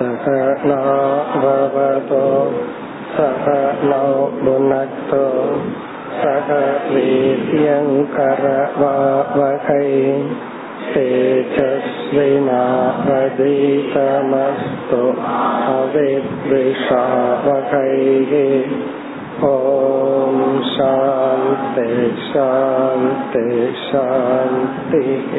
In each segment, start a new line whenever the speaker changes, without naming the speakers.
सहनाववतो सह नौ भुनक्तो सह वीर्यङ्करवावहै तेजस्विनावधीतमस्तु अविद्विषावहैः ॐ शान्ति शान्ति शान्तिः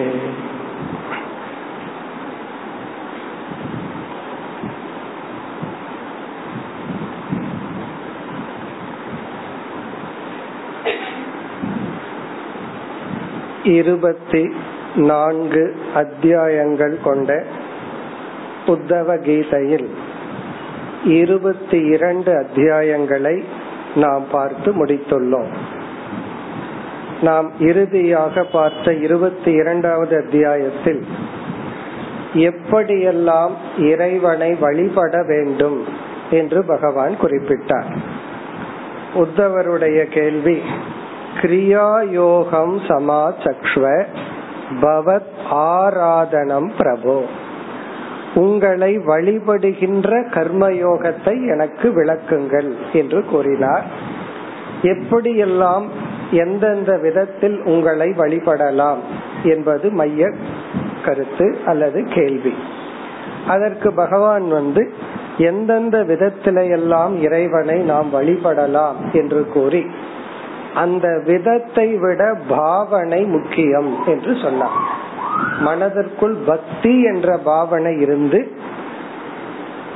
இருபத்தி நான்கு அத்தியாயங்கள் கொண்ட உத்தவ கீதையில் இருபத்தி இரண்டு அத்தியாயங்களை நாம் பார்த்து முடித்துள்ளோம். நாம் இறுதியாக பார்த்த இருபத்தி இரண்டாவது அத்தியாயத்தில் எப்படியெல்லாம் இறைவனை வழிபட வேண்டும் என்று பகவான் குறிப்பிட்டார். உத்தவருடைய கேள்வி கிரியாயோகம் சமாச்சக்ஷ்வ பவத் ஆராதனம் பிரபோ உங்களை வழிபடுகின்ற கர்மயோகத்தை எனக்கு விளக்குங்கள் என்று கூறினார். எப்படியெல்லாம் எந்தெந்த விதத்தில் உங்களை வழிபடலாம் என்பது மைய கருத்து அல்லது கேள்வி. அதற்கு பகவான் வந்து எந்தெந்த விதத்திலையெல்லாம் இறைவனை நாம் வழிபடலாம் என்று கூறி அந்த விதத்தை விட பாவனை முக்கியம் என்று சொன்னார். மனதிற்குள் பக்தி என்ற பாவனை இருந்து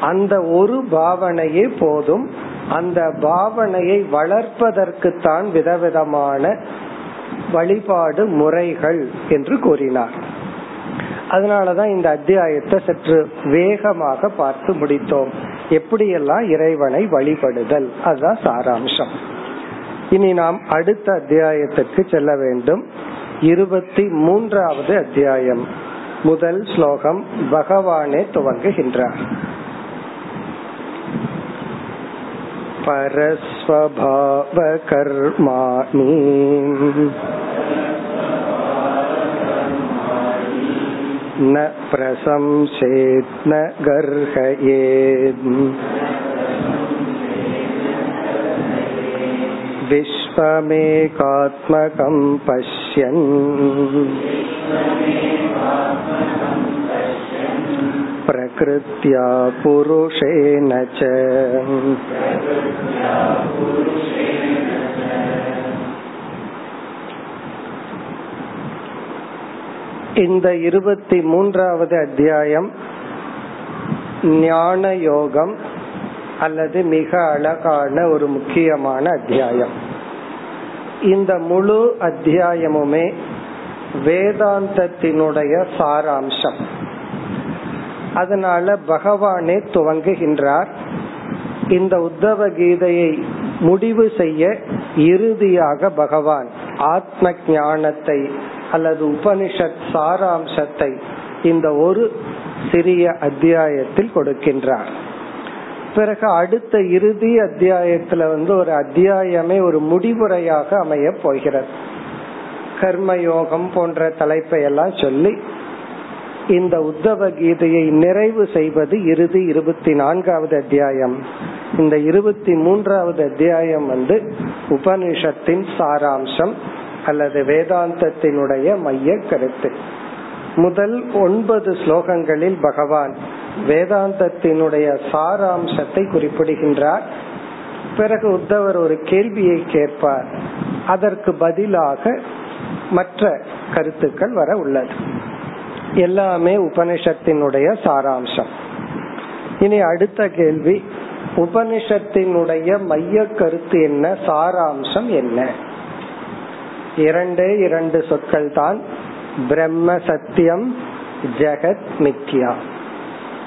அந்த ஒரு பாவனையே போதும். அந்த பாவனையை வளர்ப்பதற்குத்தான் விதவிதமான வழிபாடு முறைகள் என்று கூறினார். அதனாலதான் இந்த அத்தியாயத்தை சற்று வேகமாக பார்த்து முடித்தோம். எப்படியெல்லாம் இறைவனை வழிபடுதல்? அதுதான் சாராம்சம். இனி நாம் அடுத்த அத்தியாயத்திற்கு செல்ல வேண்டும் இருபத்தி மூன்றாவது அத்தியாயம் முதல் ஸ்லோகம் பகவானே துவங்குகின்றார் परस्वभावकर्माणि न प्रशंसेत् न गर्हयेत् विश्वमेकात्मकं पश्यन् प्रकृत्या पुरुषेण च இந்த இருபத்தி மூன்றாவது அத்தியாயம் ஞான யோகம் அல்லது மிக அழகான ஒரு முக்கியமான அத்தியாயம். இந்த முழு அத்தியாயமுமே வேதாந்தத்தினுடைய சாராம்சம். அதனால பகவானே துவங்குகின்றார். இந்த உத்தவ கீதையை முடிவு செய்ய இறுதியாக பகவான் ஆத்ம ஞானத்தை அல்லது உபனிஷத் சாராம்சத்தை இந்த ஒரு சிறிய அத்தியாயத்தில் கொடுக்கின்றார். பிறகு அடுத்த இறுதி அத்தியாயத்துல வந்து ஒரு அத்தியாயமே ஒரு முடிவுரையாக அமைய போகிறது. கர்மயோகம் போன்ற தலைப்பை எல்லாம் சொல்லி இந்த உத்தவ கீதையை நிறைவு செய்வது இறுதி இருபத்தி நான்காவது அத்தியாயம். இந்த இருபத்தி மூன்றாவது அத்தியாயம் வந்து உபனிஷத்தின் சாராம்சம் அல்லது வேதாந்தத்தினுடைய மைய கருத்து. முதல் ஒன்பது ஸ்லோகங்களில் பகவான் வேதாந்தத்தினுடைய சாராம்சத்தை குறிப்பிடுகின்றார். பிறகு உத்தவர் ஒரு கேள்வியை கேட்பார். அதற்கு பதிலாக மற்ற கருத்துக்கள் வர உள்ளது. எல்லாமே உபனிஷத்தினுடைய சாராம்சம். இனி அடுத்த கேள்வி உபனிஷத்தினுடைய மைய கருத்து என்ன சாராம்சம் என்ன? இரண்டே இரண்டு சொற்கள் தான் பிரம்ம சத்தியம் ஜெகத் மித்யா.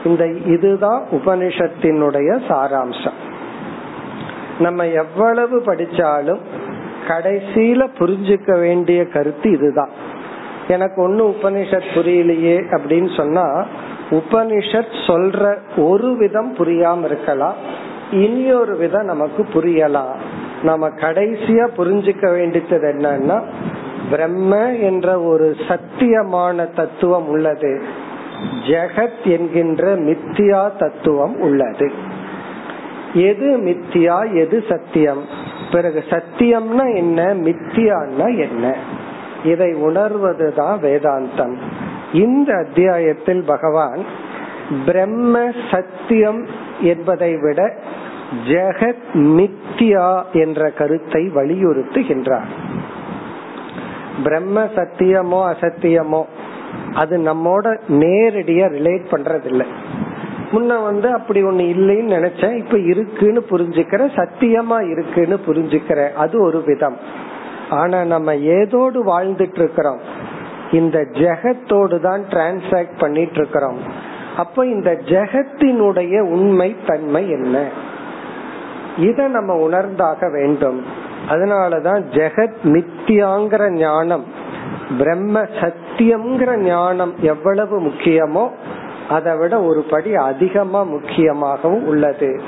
இந்த இதுதான் உபனிஷத்தினுடைய சாராம்சம். நம்ம எவ்வளவு படிச்சாலும் கடைசியில புரிஞ்சுக்க வேண்டிய கருத்து இதுதான். எனக்கு ஒண்ணு உபனிஷத் புரியலையே அப்படின்னு சொன்னா உபனிஷத் சொல்ற ஒரு விதம் புரியாம இருக்கலாம் இனியொரு விதம் நமக்கு புரியலாம். நம்ம கடைசியா புரிஞ்சுக்க வேண்டியது என்னன்னா பிரம்ம என்ற ஒரு சத்தியமான தத்துவம் உள்ளது. ஜெகத் என்கின்ற மித்தியா தத்துவம் உள்ளது. எது மித்தியா எது சத்தியம்? பிறகு சத்தியம்னா என்ன மித்தியான்னா என்ன? இதை உணர்வதுதான் வேதாந்தம். இந்த அத்தியாயத்தில் பகவான் பிரம்ம சத்தியம் என்பதை விட ஜெகத் மித்தியா என்ற கருத்தை வலியுறுத்துகின்றார். பிரம்ம சத்தியமோ அசத்தியமோ அது நம்மோட நேரடியா ரிலேட் பண்றதில்லை. முன்ன வந்து அப்படி ஒண்ணு இல்லைன்னு நினைச்சேன் இப்ப இருக்குன்னு புரிஞ்சுக்கிற சத்தியமா இருக்குன்னு புரிஞ்சுக்கிற அது ஒரு விதம். ஆனா நம்ம ஏதோடு வாழ்ந்துட்டு இருக்கிறோம் இந்த ஜெகத்தோடு தான் டிரான்சாக்ட் பண்ணிட்டு இருக்கிறோம் அப்ப இந்த ஜெகத்தினுடைய உண்மை தன்மை என்ன? இத நம்ம உணர்ந்தாக வேண்டும். அதனாலதான் ஜெகத் மித்தியாங்கிற ஞானம் பிரம்ம சத்தியம்ங்கிற ஞானம் எவ்வளவு முக்கியமோ அதை விட ஒரு படி அதிகமா முக்கியமாகவும் உள்ளது.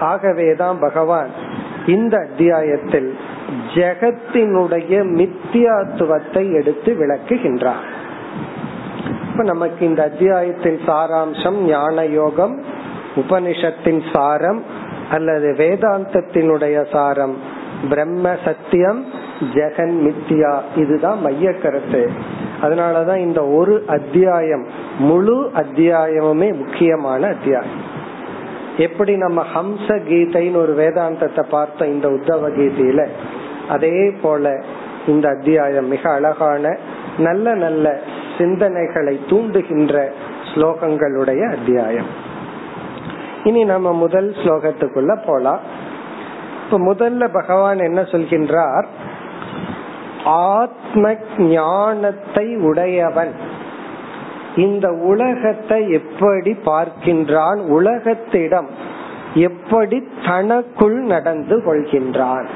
ஆகவேதான் பகவான் இந்த அத்தியாயத்தில் ஜெகத்தினுடைய மித்தியாத்துவத்தை எடுத்து விளக்குகின்றார். இப்ப நமக்கு இந்த அத்தியாயத்தின் சாராம்சம் ஞான யோகம் உபனிஷத்தின் சாரம் அல்லது வேதாந்தத்தினுடைய சாரம் பிரம்ம சத்தியம் ஜெகன் மித்தியா. இதுதான் மைய கருத்து அதனாலதான் இந்த ஒரு அத்தியாயம் முழு அத்தியாயமுமே முக்கியமான அத்தியாயம். எப்படி நம்ம ஹம்ச கீதைன்னு ஒரு வேதாந்தத்தை பார்த்தோம் இந்த உத்தவ கீதையில? அதே போல இந்த அத்தியாயம் மிக அழகான நல்ல நல்ல சிந்தனைகளை தூண்டுகின்ற ஸ்லோகங்களுடைய அத்தியாயம். இனி நம்ம முதல் ஸ்லோகத்துக்குள்ள போலாம். இப்ப முதல்ல பகவான் என்ன சொல்கின்றார்? ஆத்ம ஞானத்தை உடையவன். இந்த உலகத்தை எப்படி பார்க்கின்றான்? உலகத்திடம் எப்படி தனக்குள் நடந்து கொள்கின்றான்?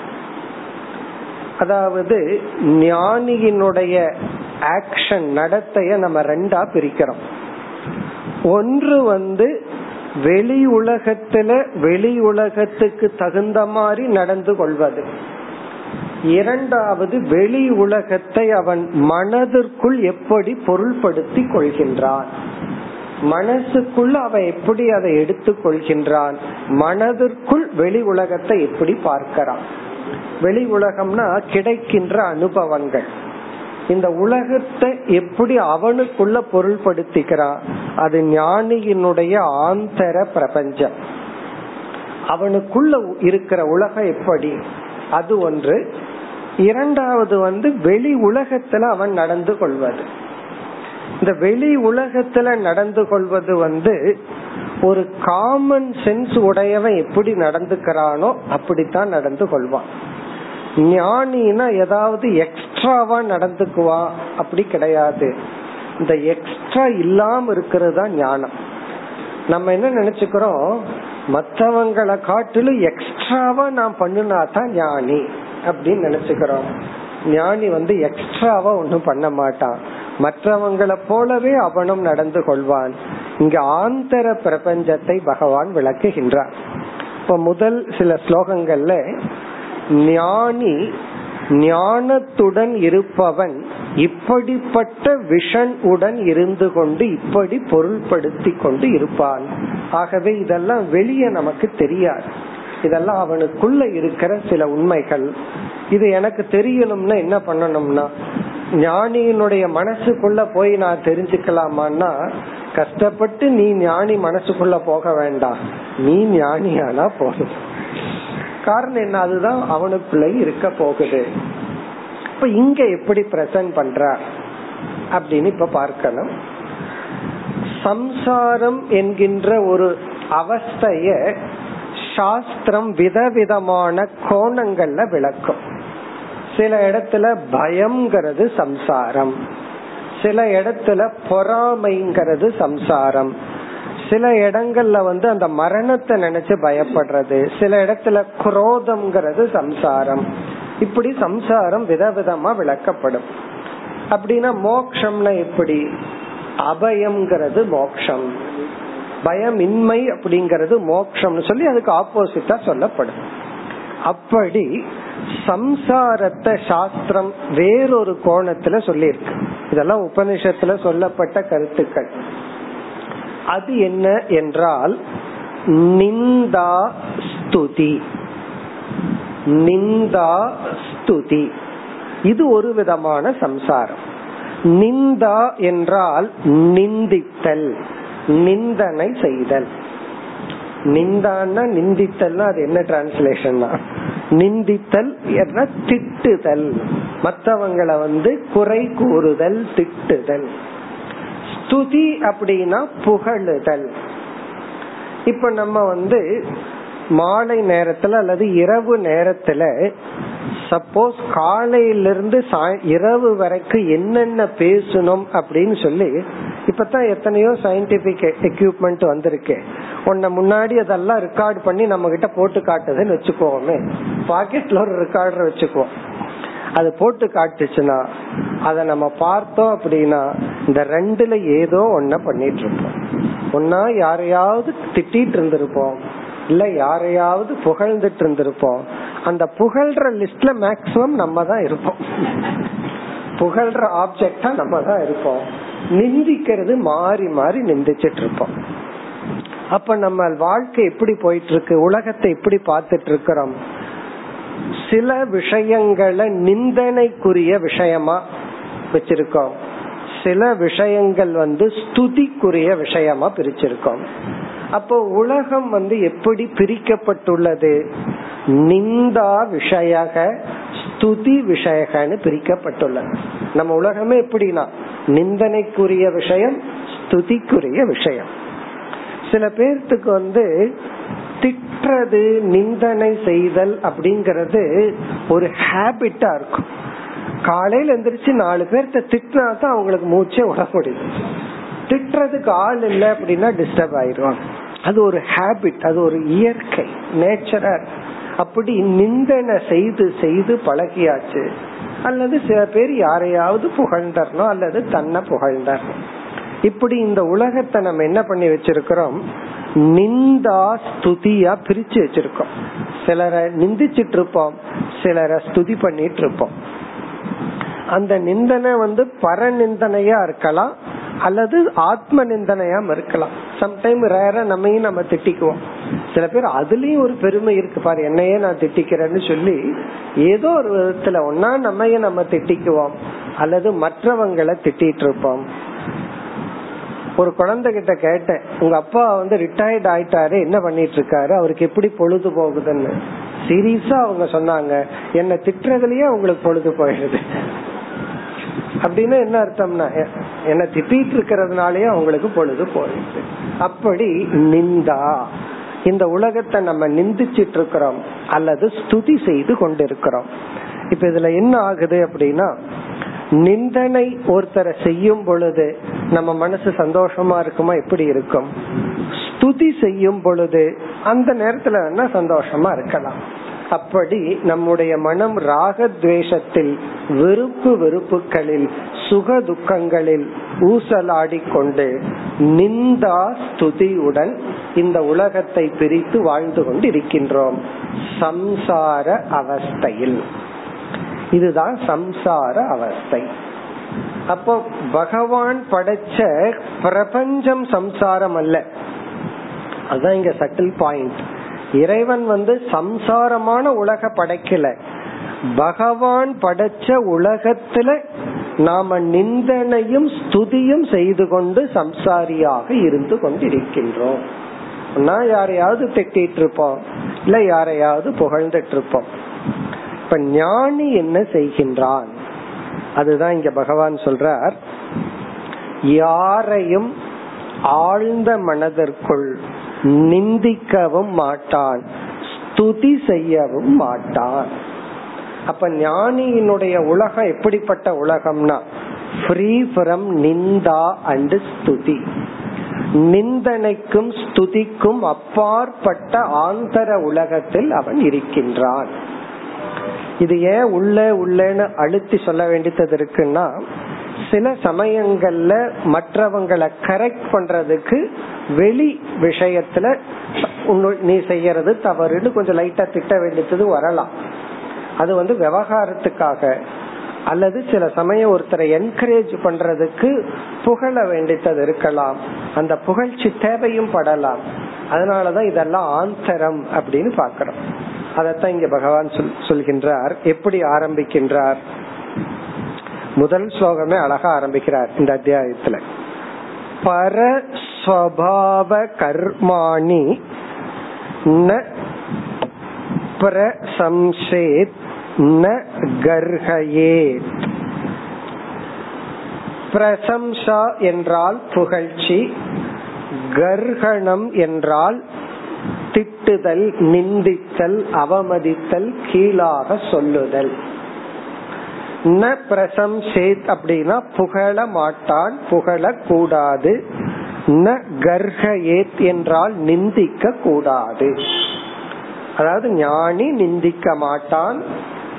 அதாவது ஞானியினுடைய ஆக்ஷன் நடத்தைய நம்ம ரெண்டா பிரிக்கிறோம். ஒன்று வந்து வெளி உலகத்துல வெளி உலகத்துக்கு தகுந்த மாதிரி நடந்து கொள்வது. இரண்டாவது வெளி உலகத்தை அவன் மனதிற்குள் எப்படி பொருள்படுத்தி கொள்கின்றான்? மனசுக்குள்ள அவன் எப்படி அதை எடுத்துக் கொள்கின்றான்? மனதிற்குள் வெளி உலகத்தை எப்படி பார்க்கிறான்? வெளி உலகம்னா கிடைக்கின்ற அனுபவங்கள். இந்த உலகத்தை எப்படி அவனுக்குள்ள பொருள்படுத்திக்கிறான் அது ஞானியினுடைய ஆந்தர பிரபஞ்சம். அவனுக்குள்ள இருக்கிற உலகம் எப்படி? அது ஒன்று. இரண்டாவது வந்து வெளி உலகத்துல அவன் நடந்து கொள்வது. இந்த வெளி உலகத்துல நடந்து கொள்வது வந்து ஒரு காமன் சென்ஸ் உடையவன் எப்படி நடந்துக்கிறானோ அப்படித்தான் நடந்து கொள்வான். ஞானினா ஏதாவது எக்ஸ்ட்ராவா நடந்துக்குவான் அப்படி கிடையாது. இந்த எக்ஸ்ட்ரா இல்லாம இருக்கிறது தான் ஞானம். நம்ம என்ன நினைச்சுக்கிறோம்? மற்றவங்களை காட்டிலும் எக்ஸ்ட்ராவா நான் பண்ணுனா தான் ஞானி. அப்படின்னு நினைச்சுக்கிறோம். ஞானி வந்து எக்ஸ்ட்ராவா ஒன்னும் பண்ண மாட்டான். மற்றவங்களை போலவே அவனும் நடந்து கொள்வான். இங்க ஆந்தர பிரபஞ்சத்தை பகவான் விளக்குகின்றார். இப்ப முதல் சில ஸ்லோகங்கள்ல ஞானி ஞானத்துடன் இருப்பவன் இப்படிப்பட்ட விஷன் உடன் இருந்து கொண்டு இப்படி பொருள்படுத்தி கொண்டு இருப்பான். ஆகவே இதெல்லாம் வெளியே நமக்கு தெரியாது. இதெல்லாம் அவனுக்குள்ள இருக்கிற சில உண்மைகள். இது எனக்கு தெரியணும்னா என்ன பண்ணணும்னா ஞானியினுடைய மனசுக்குள்ள போய் நான் தெரிஞ்சுக்கலாமான்னா கஷ்டப்பட்டு நீ ஞானி மனசுக்குள்ள போக வேண்டாம். நீ ஞானியானா போதும். காரணம் என்ன? அதுதான் அவனுக்குள்ள இருக்க போகுது. இப்ப இங்க எப்படி பிரசன்ட் பண்ற அப்படின்னு இப்ப பார்க்கணும். சம்சாரம் என்கின்ற ஒரு அவஸ்தைய சாஸ்திரம் விதவிதமான கோணங்கள்ல விளக்கும். சில இடத்துல பயம்ங்கிறது சம்சாரம். சில இடத்துல பொறாமைங்கிறது சம்சாரம். சில இடங்கள்ல வந்து அந்த மரணத்தை நினைச்சு பயப்படுறது. சில இடத்துல குரோதம்ங்கிறது சம்சாரம். இப்படி சம்சாரம் விதவிதமா விளக்கப்படும். அப்படின்னா மோக்ஷம்னா எப்படி? அபயம்ங்கிறது மோக்ஷம். பயமின்மை அப்படிங்கறது மோக்ஷம்னு சொல்லி அதுக்கு ஆப்போசிட்டா சொல்லப்படும். அப்படி சம்சாரத்தை சாஸ்திரம் வேறொரு கோணத்துல சொல்லியிருக்கு. இதெல்லாம் உபனிஷத்துல சொல்லப்பட்ட கருத்துக்கள். அது என்ன என்றால் நிந்தா ஸ்துதி. நிந்தா ஸ்துதி. இது ஒரு விதமான சம்சாரம். நிந்தா என்றால் நிந்தித்தல். நிந்தனை செய்தல். நிந்தான்னா நிந்தித்தல்னா அது என்ன டிரான்ஸ்லேஷன்னா நிந்தித்தல் திட்டுதல். மற்றவங்களை வந்து குறை கூறுதல் திட்டுதல். ஸ்துதி அப்படின்னா புகழுதல். இப்ப நம்ம வந்து மாலை நேரத்துல அல்லது இரவு நேரத்துல சப்போஸ் காலையிலிருந்து இரவு வரைக்கும் என்னென்ன பேசணும் அப்படின்னு சொல்லி இப்பதான் எத்தனையோ சயின்டிபிக் எக்யூப்மெண்ட் e-, வந்திருக்கு. உன்ன முன்னாடி அதெல்லாம் ரெக்கார்ட் பண்ணி நம்ம கிட்ட போட்டு காட்டுதுன்னு வச்சுக்கோமே. பாக்கெட்ல ஒரு ரெக்கார்டர் வச்சுக்குவோம். அது போட்டு காட்டுச்சுன்னா அத நம்ம பார்த்தோம் அப்படின்னா இந்த ரெண்டுல ஏதோ ஒன்ன பண்ணிட்டு இருப்போம். ஒன்னா யாரையாவது திட்டிட்டு இருந்திருப்போம். இல்ல யாரையாவது புகழ்ந்துட்டு இருந்திருப்போம் அந்த புகழ்ற லிஸ்ட்ல மேக்சிமம் நம்ம தான் இருப்போம். புகழ்ற ஆப்ஜெக்டா நம்ம தான் இருப்போம். நிந்திக்கிறது மாறி மாறி நிந்திச்சிட்டு இருப்போம் அப்ப நம்ம வாழ்க்கை எப்படி போயிட்டு இருக்கு உலகத்தை எப்படி பார்த்துட்டு இருக்கிறோம் சில விஷயங்களை நிந்தனைக்குரிய விஷயமா வச்சிருக்கோம். சில விஷயங்கள் வந்து ஸ்துதிக்குரிய விஷயமா பிரிச்சிருக்கோம். அப்போ உலகம் வந்து எப்படி பிரிக்கப்பட்டுள்ளது? நிந்தா விஷயக ஸ்துதி விஷயகன்னு பிரிக்கப்பட்டுள்ளது. நம்ம உலகமே எப்படின்னா நிந்தனைக்குரிய விஷயம் ஸ்துதிக்குரிய விஷயம். சில பேர்த்துக்கு வந்து திட்டுறது நிந்தனை செய்தல் அப்படிங்கறது ஒரு ஹேபிட்டா இருக்கும். காலையில எந்திரிச்சு நாலு பேர்த்த திட்டினா தான் அவங்களுக்கு மூச்சே விட முடியும். திட்டுறதுக்கு ஆள் இல்லை அப்படின்னா டிஸ்டர்ப் ஆயிடுவாங்க. அது ஒரு ஹேபிட் அது ஒரு இயற்கை நேச்சரா அப்படி நிந்தனை செய்து செய்து பழகியாச்சு. அல்லது சில பேர் யாரையாவது புகழ்ந்தரணும் அல்லது தன்னை புகழ்ந்தரணும். இப்படி இந்த உலகத்தை நம்ம என்ன பண்ணி வச்சிருக்கிறோம்? நிந்தா ஸ்துதியா பிரிச்சு வச்சிருக்கோம். சிலரை நிந்திச்சிட்டு இருப்போம் சிலரை ஸ்துதி பண்ணிட்டு இருப்போம். அந்த நிந்தனை வந்து பர நிந்தனையா இருக்கலாம் அல்லது ஆத்ம நிந்தனையாம இருக்கலாம். சம்டைம் ரேர நம்மையும் நம்ம திட்டிக்குவோம். சில பேர் அதுலயும் ஒரு பெருமை இருக்கு. பாரு என்னையே நான் திட்டிக்கிறேன்னு சொல்லி ஏதோ ஒரு விதத்துல ஒன்னா நம்மையே நம்ம திட்டிக்குவோம். அல்லது மற்றவங்களை திட்டிட்டு இருப்போம் ஒரு குழந்தை கிட்ட கேட்டேன் உங்க அப்பா வந்து ரிட்டையர்ட் ஆயிட்டாரு. என்ன பண்ணிட்டு இருக்காரு அவருக்கு எப்படி பொழுது போகுதுன்னு? சீரியஸா அவங்க சொன்னாங்க என்ன திட்டுறதுலயே அவங்களுக்கு பொழுது போயிடுது. அப்படின்னு என்ன அர்த்தம்னா என்ன திட்டிட்டு இருக்கிறதுனாலயே அவங்களுக்கு பொழுது போயிடுச்சு அப்படி நிந்தா. இந்த உலகத்தை நம்ம நிந்திச்சிட்டு இருக்கிறோம் அல்லது ஸ்துதி செய்து கொண்டிருக்கிறோம். இப்ப இதுல என்ன ஆகுது அப்படின்னா நிந்தனை ஒருத்தரை செய்யும் பொழுது நம்ம மனசு சந்தோஷமா இருக்குமா? எப்படி இருக்கும்? ஸ்துதி செய்யும் பொழுது அந்த நேரத்துல என்ன சந்தோஷமா இருக்கலாம்? அப்படி நம்முடைய மனம் ராகத்வேஷத்தில் வெறுப்பு வெறுப்புகளில் சுக துக்கங்களில் ஊசலாடி கொண்டு நிந்தா ஸ்துதியுடன் இந்த உலகத்தை பிரித்து வாழ்ந்து கொண்டு இருக்கின்றோம் சம்சார அவஸ்தையில். இதுதான் சம்சார அவஸ்தை. அப்போ பகவான் படைச்ச பிரபஞ்சம் சம்சாரம் அல்ல. அதுதான் இங்க சட்டில் பாயிண்ட் இறைவன் வந்து சம்சாரமான உலக படைக்கல. பகவான் படைச்ச உலகத்துல நாம நிந்தனையும் ஸ்துதியும் செய்து கொண்டு சம்சாரியாக இருந்து கொண்டிருக்கின்றோம். நான் யாரையாவது திட்டிட்டு இருப்போம். இல்ல யாரையாவது புகழ்ந்துட்டு இருப்போம். இப்ப ஞானி என்ன செய்கின்றான்? அதுதான் இங்க பகவான் சொல்றார். யாரையும் ஆழ்ந்த மனதிற்குள் நிந்திக்கவும் மாட்டான். ஸ்துதி செய்யவும் மாட்டான். அப்ப ஞானியினுடைய உலகம் எப்படிப்பட்ட உலகம்னா ஃப்ரீ ஃப்ரம் நிந்தா அண்ட் ஸ்துதி. நிந்தனைக்கும் ஸ்துதிக்கும் அப்பாற்பட்ட ஆந்தர உலகத்தில் அவன் இருக்கின்றான். இது ஏன் உள்ள உள்ளன்னு அழுத்தி சொல்ல வேண்டியது இருக்குன்னா சில சமயங்கள்ல மற்றவங்களை கரெக்ட் பண்றதுக்கு வெளி விஷயத்துல நீ செய்யறது தவறுன்னு கொஞ்சம் லைட்டா திட்ட வேண்டியது வரலாம். அது வந்து விவகாரத்துக்காக அல்லது சில சமயம் ஒருத்தரை என்கரேஜ் பண்றதுக்கு புகழ வேண்டித்தது இருக்கலாம். அந்த புகழ்ச்சி தேவையும் படலாம். அதனாலதான் இதெல்லாம் ஆந்தரம் அப்படின்னு பாக்கிறோம் அதத்தான் இங்க பகவான் சொல் சொல்கின்றார். எப்படி ஆரம்பிக்கின்றார்? முதல் ஸ்லோகமே அழகா ஆரம்பிக்கிறார் இந்த அத்தியாயத்துல. பரஸ்வபாவ கர்மாணி ந பிரசம்சேத் ந கர்ஹயேத். பிரசம்சா என்றால் புகழ்ச்சி கர்ஹணம் என்றால் திட்டுதல் நிந்தித்தல் அவமதித்தல் கீழாக சொல்லுதல். ந பிரசம்சேத் அப்படின்னா புகழ மாட்டான் புகழ கூடாது. ந ஏத் என்றால் நிந்திக்க கூடாது. அதாவது ஞானி நிந்திக்க மாட்டான்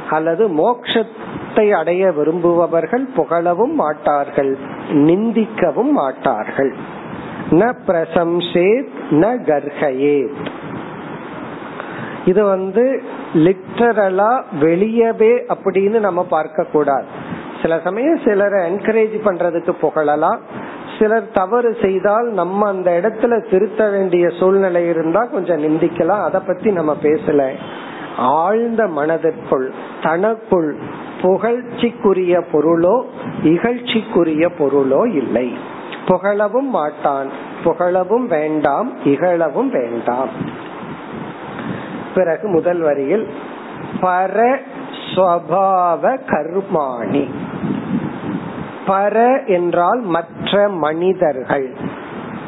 அல்லது மோக்ஷத்தை அடைய விரும்புபவர்கள் புகழவும் மாட்டார்கள் நிந்திக்கவும் மாட்டார்கள். ந பிரசம்சேத் ந கர்ஹயேத். இது வந்து லிட்டரலா வெளியவே அப்படின்னு நம்ம பார்க்க கூடாது சில சமயம் சிலரை என்கரேஜ் பண்றதுக்கு புகழலாம். சிலர் தவறு செய்தால் நம்ம அந்த இடத்துல திருத்த வேண்டிய சூழ்நிலை இருந்தா கொஞ்சம் நிந்திக்கலாம். அதை பத்தி நம்ம பேசல. ஆழ்ந்த மனதிற்குள் தனக்குள் புகழ்ச்சிக்குரிய பொருளோ இகழ்ச்சிக்குரிய பொருளோ இல்லை. புகழவும் மாட்டான். புகழவும் வேண்டாம் இகழவும் வேண்டாம். பிறகு முதல் வரியில் பர ஸ்வபாவ கர்மாணி. பர என்றால் மற்ற மனிதர்கள்.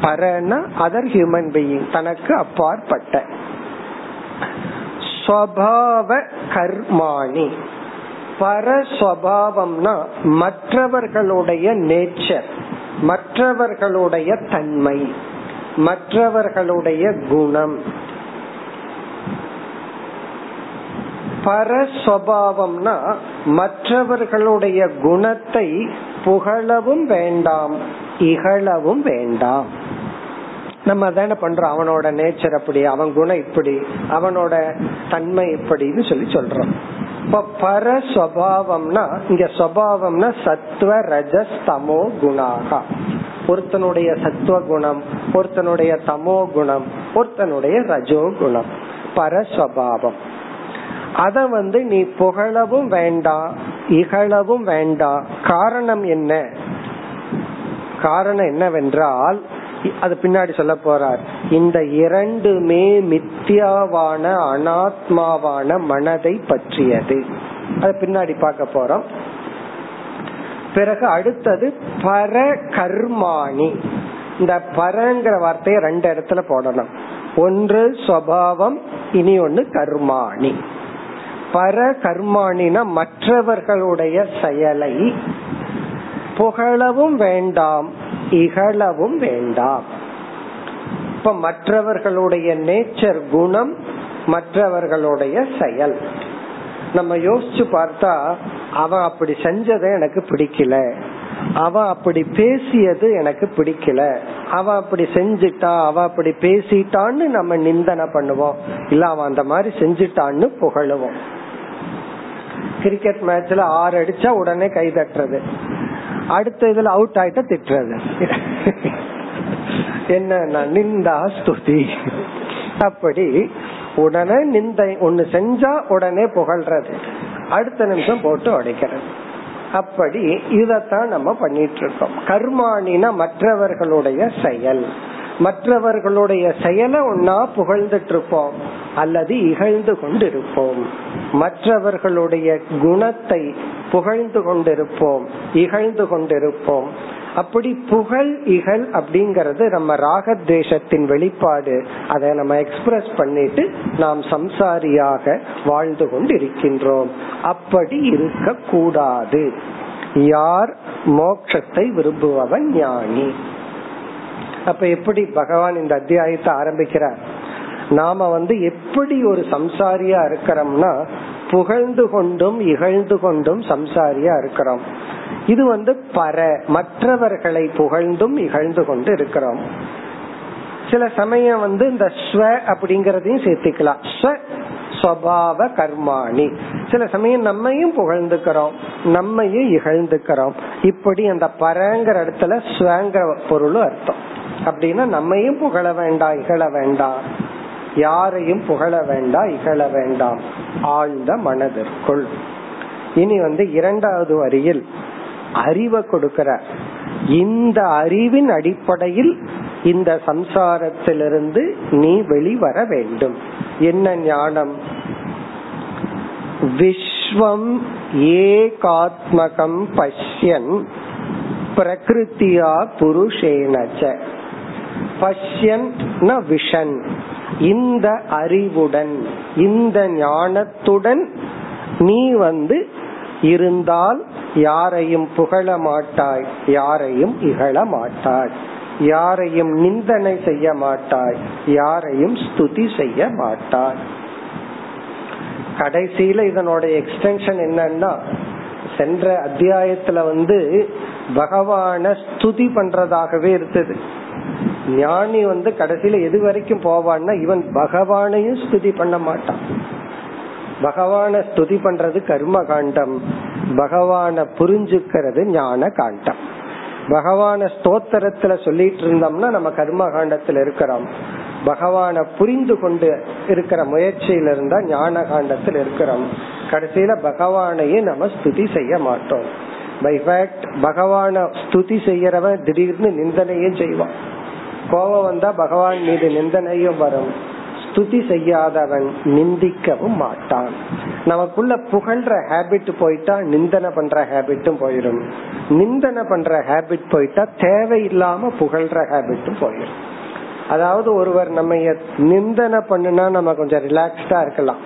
பரன அதர் ஹியூமன் பீயிங் தனக்கு அப்பாற்பட்ட. ஸ்வபாவ கர்மாணி. பரஸ்வபாவம்னா மற்றவர்களுடைய நேச்சர் மற்றவர்களுடைய தன்மை மற்றவர்களுடைய குணம். பரஸ்வபாவம்னா மற்றவர்களுடைய குணத்தை புகழவும் வேண்டாம் இகழவும் வேண்டாம். நம்ம தானே பண்றோம் அவனோட நேச்சர் அப்படி அவன் குணம் இப்படி அவனோட தன்மை இப்படின்னு சொல்லி சொல்றோம். இப்ப பரஸ்வபாவம்னா இங்க சுவாவம்னா சத்துவ ரஜஸ் தமோ குணாகா. ஒருத்தனுடைய சத்துவ குணம் ஒருத்தனுடைய தமோ குணம் ஒருத்தனுடைய ரஜோ குணம். பரஸ்வபாவம். அத வந்து நீ புகழவும் வேண்டாம் இகழவும் வேண்டாம் காரணம் என்ன? காரணம் என்னவென்றால் அது பின்னாடி சொல்ல போறார். இந்த இரண்டுமே மித்தியாவான அனாத்மாவான மனதை பற்றியது. அது பின்னாடி பார்க்க போறோம். பிறகு அடுத்தது பர கர்மாணி இந்த பரங்கிற வார்த்தையை ரெண்டு இடத்துல போடணும். ஒன்று சுவாவம் இனி ஒன்னு கர்மாணி. பர கர்மானின மற்றவர்களுடைய செயலை புகழவும் வேண்டாம் இகழவும் வேண்டாம். இப்ப மற்றவர்களுடைய நேச்சர் குணம் மற்றவர்களுடைய செயல். நம்ம யோசிச்சு பார்த்தா அவன் அப்படி செஞ்சதை எனக்கு பிடிக்கல. அவன் அப்படி பேசியது எனக்கு பிடிக்கல. அவன் அப்படி செஞ்சிட்டா அவன் அப்படி பேசிட்டான்னு நம்ம நிந்தனை பண்ணுவோம். இல்ல அவன் அந்த மாதிரி செஞ்சிட்டான்னு புகழுவோம். கிரிக்கெட் மேட்ச்ல ஆறு அடிச்சா உடனே கை தட்டுறது. அடுத்த இதுல அவுட் ஆயிட்ட திட்டுறது. என்ன நிந்தா ஸ்துதி. அப்படி உடனே நிந்தை ஒண்ணு செஞ்சா உடனே புகழ்றது. அடுத்த நிமிஷம் போட்டு உடைக்கிறது. அப்படி இதத்தான் நம்ம பண்ணிட்டு இருக்கோம். கர்மானினா மற்றவர்களுடைய செயல். மற்றவர்களுடைய செயலை ஒன்னா புகழ்ந்துட்டு இருப்போம் அல்லது இகழ்ந்து கொண்டிருப்போம். மற்றவர்களுடைய குணத்தை புகழ்ந்து கொண்டிருப்போம் இகழ்ந்து கொண்டிருப்போம். அப்படி புகழ் இகழ் அப்படிங்கறது நம்ம ராகத்வேஷத்தின் வெளிப்பாடு. அதை நம்ம எக்ஸ்பிரஸ் பண்ணிட்டு நாம் சம்சாரியாக வாழ்ந்து கொண்டு இருக்கின்றோம் அப்படி இருக்க கூடாது யார் மோட்சத்தை விரும்புபவன் ஞானி? அப்ப எப்படி பகவான் இந்த அத்தியாயத்தை ஆரம்பிக்கிறார்? நாம வந்து எப்படி ஒரு சம்சாரியா இருக்கிறோம்னா புகழ்ந்து கொண்டும் இகழ்ந்து கொண்டும் சம்சாரியா இருக்கிறோம். இது வந்து பர மற்றவர்களை புகழ்ந்தும் இகழ்ந்து கொண்டு இருக்கிறோம். சில சமயம் வந்து இந்த ஸ்வ அப்படிங்கறதையும் சேர்த்துக்கலாம். ஸ்வ ஸ்வபாவ கர்மாணி. சில சமயம் நம்மையும் புகழ்ந்துக்கிறோம் நம்மையும் இகழ்ந்துக்கிறோம். இப்படி அந்த பரங்கிற இடத்துல ஸ்வங்கிற பொருளும் அர்த்தம். அப்படின்னா நம்மையும் புகழ வேண்டாம் இகழ வேண்டாம் யாரையும் புகழ வேண்டாம் இகழ வேண்டாம் ஆழ்ந்த மனதிற்குள். இனி வந்து இரண்டாவது வரியில் அறிவை கொடுக்கிற. இந்த அறிவின் அடிப்படையில் இந்த சம்சாரத்திலிருந்து நீ வெளிவர வேண்டும். என்ன ஞானம்? விஸ்வம் ஏகாத்மகம் பஷ்யன் பிரகிருத்தியா புருஷேனச்ச பஷ்யன் விஷன். இந்த அறிவுடன் இந்த ஞானத்துடன் நீ வந்து இருந்தால் யாரையும் புகழ மாட்டாய் யாரையும் இகழ மாட்டாய். யாரையும் நிந்தனை செய்ய மாட்டாய் யாரையும் ஸ்துதி செய்ய மாட்டாய். கடைசியில இதனோட எக்ஸ்டென்ஷன் என்னன்னா சென்ற அத்தியாயத்துல வந்து பகவான ஸ்துதி பண்றதாகவே இருந்தது. ஞானி வந்து கடைசியில எது வரைக்கும் போவான்னா இவன் பகவானையும் ஸ்துதி பண்ண மாட்டான். பகவான ஸ்துதி பண்றது கர்ம காண்டம் பகவான புரிஞ்சுக்கிறது ஞான காண்டம் பகவான ஸ்தோத்திரத்துல சொல்லிட்டு இருந்தோம்னா நம்ம கர்ம காண்டத்துல இருக்கிறோம். பகவான புரிந்து கொண்டு இருக்கிற முயற்சியில இருந்தா ஞான காண்டத்தில் இருக்கிறோம். கடைசியில பகவானையே நம்ம ஸ்துதி செய்ய மாட்டோம். பை ஃபேக்ட் பகவான ஸ்துதி செய்யறவன் திடீர்னு நிந்தனையும் செய்வான். கோபம் வந்தா பகவான் மீது நிந்தனையும் வரும். ஸ்துதி செய்யாதவன் நிந்திக்கவும் மாட்டான். நமக்குள்ள புகழ்ற ஹேபிட் போயிட்டா நிந்தனை பண்ற ஹேபிட்டும் போயிடும். நிந்தனை பண்ற ஹேபிட் போயிட்டா தேவையில்லாம புகழ்ற ஹேபிட்டும் போயிடும். அதாவது ஒருவர் நம்ம நிந்தனை பண்ணுனா நம்ம கொஞ்சம் ரிலாக்ஸ்டா இருக்கலாம்.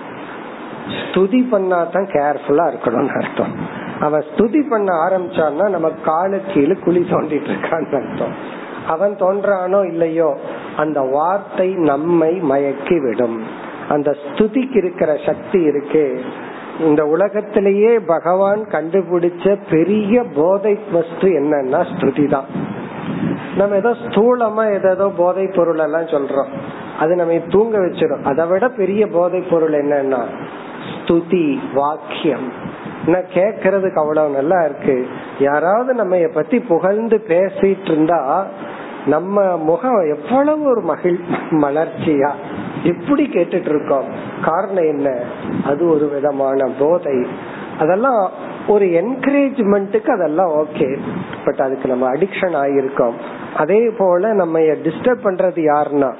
ஸ்துதி பண்ணா தான் கேர்ஃபுல்லா இருக்கணும்னு அர்த்தம். அவன் ஸ்துதி பண்ண ஆரம்பிச்சான்னா நம்ம காலு கீழே குழி தோண்டிட்டு இருக்கான்னு அர்த்தம். அவன் தோன்றானோ இல்லையோ அந்த வார்த்தை நம்மை மயக்கி விடும் அந்த ஸ்துதிக்கு இருக்கிற சக்தி இருக்கு. இந்த உலகத்திலேயே பகவான் கண்டுபிடிச்ச பெரிய போதை வஸ்து என்னன்னா ஸ்துதி தான். நம்ம ஏதோ ஸ்தூலமா ஏதோ போதை பொருள் எல்லாம் சொல்றோம். அது நம்ம தூங்க வச்சிடும். அதை விட பெரிய போதை பொருள் என்னன்னா ஸ்துதி வாக்கியம். கேக்குறதுக்கு அவ்வளவு நல்லா இருக்கு. யாராவது நம்ம பத்தி புகழ்ந்து பேசிட்டு இருந்தா நம்ம முகம் எவ்வளவு ஒரு மகிழ் மலர்ச்சியா? எப்படி கேட்டுட்டு இருக்கோம்? காரணம் என்ன? அது ஒரு விதமான போதை. அதெல்லாம் ஒரு என்கரேஜ்மெண்ட்டுக்கு அதெல்லாம் ஓகே பட் அதுக்கு நம்ம அடிக்ஷன் ஆகியிருக்கோம் அதே போல நம்ம டிஸ்டர்ப் பண்றது யாருன்னா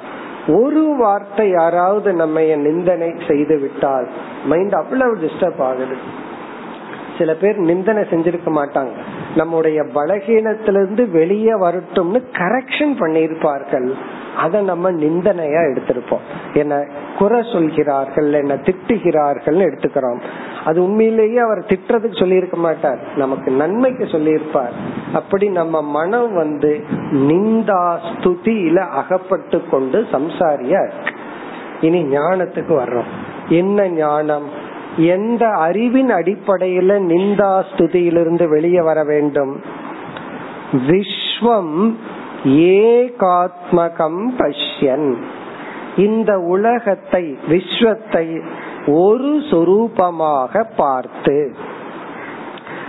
ஒரு வார்த்தை யாராவது நம்ம நிந்தனை செய்து விட்டால் மைண்ட் அவ்வளவு டிஸ்டர்ப் ஆகுது. சில பேர் நிந்தனை செஞ்சிருக்க மாட்டாங்க. நம்முடைய பலகீனத்திலிருந்து வெளியே வரட்டும்னு கரெக்ஷன் பண்ணிருப்பார்கள் அதை நம்ம நிந்தனையா எடுத்திருப்போம். என்ன குறை சொல்கிறார்கள் என்ன திட்டுகிறார்கள் எடுத்துக்கிறோம். அது உண்மையிலேயே அவர் திட்டுறதுக்கு சொல்லியிருக்க மாட்டார். நமக்கு நன்மைக்கு சொல்லியிருப்பார். அப்படி நம்ம மனம் வந்து நிந்தா ஸ்துதியில அகப்பட்டு கொண்டு சம்சாரியா இனி ஞானத்துக்கு வர்றோம். என்ன ஞானம்? எந்த அறிவின் அடிப்படையில நிந்தா ஸ்துதியிலிருந்து வெளியே வர வேண்டும்? விஸ்வம் ஏகாத்மகம் பஷ்யன். இந்த உலகத்தை விஸ்வத்தை ஒரு சொரூபமாக பார்த்து.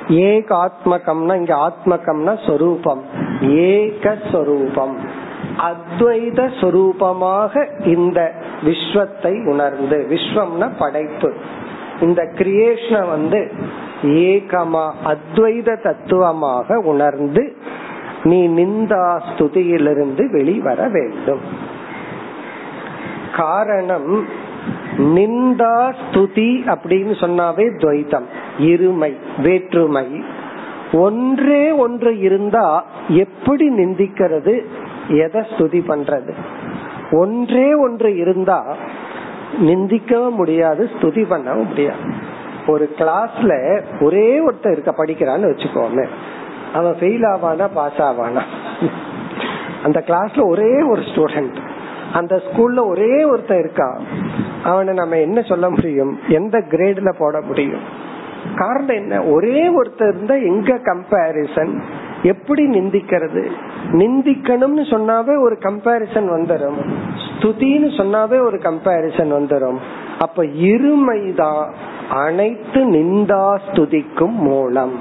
ஏகாத்மகம்னா இங்க ஆத்மகம்னா சொரூபம். ஏக சொரூபம். அத்வைத சொரூபமாக இந்த விஸ்வத்தை உணர்ந்து. விஸ்வம்னா படைப்பு. இந்த கிரியேஷனை வந்து ஏகமா அத்வைத தத்துவமாக உணர்ந்து நீ நிந்தா ஸ்துதியிலிருந்து வெளிவர வேண்டும். காரணம் நிந்தா ஸ்துதி அப்படின்னு சொன்னாவே துவைதம் இருமை வேற்றுமை. ஒன்றே ஒன்று இருந்தா எப்படி நிந்திக்கிறது எதை ஸ்துதி பண்றது? ஒன்றே ஒன்று இருந்தா நிந்திக்கவும் முடியாது ஸ்துதி பண்ணவும் முடியாது. ஒரு கிளாஸ்ல ஒரே ஒருத்தர் இருக்க படிக்கிறான்னு வச்சுக்கோமே. அவன் ஃபெயில் ஆவானா பாஸ் ஆவானா? அந்த கிளாஸ்ல ஒரே ஒரு ஸ்டூடெண்ட் அந்த ஸ்கூல்ல ஒரே ஒருத்தன் இருக்கான் அவனை நம்ம என்ன சொல்ல முடியும்? எந்த கிரேட்ல போட முடியும்? காரணம் என்ன? ஒரே ஒருத்தர் இருந்தா எங்க கம்பேரிசன் எப்படி நிந்திக்கிறது? நிந்திக்கணும்னு சொன்னாவே ஒரு கம்பேரிசன் வந்துடும் ஸ்துதின்னு சொன்னாவே ஒரு கம்பேரிசன் வந்துடும் அப்ப இருமைதான் அனைத்து நிந்தா ஸ்துதிக்கும் மூலம்.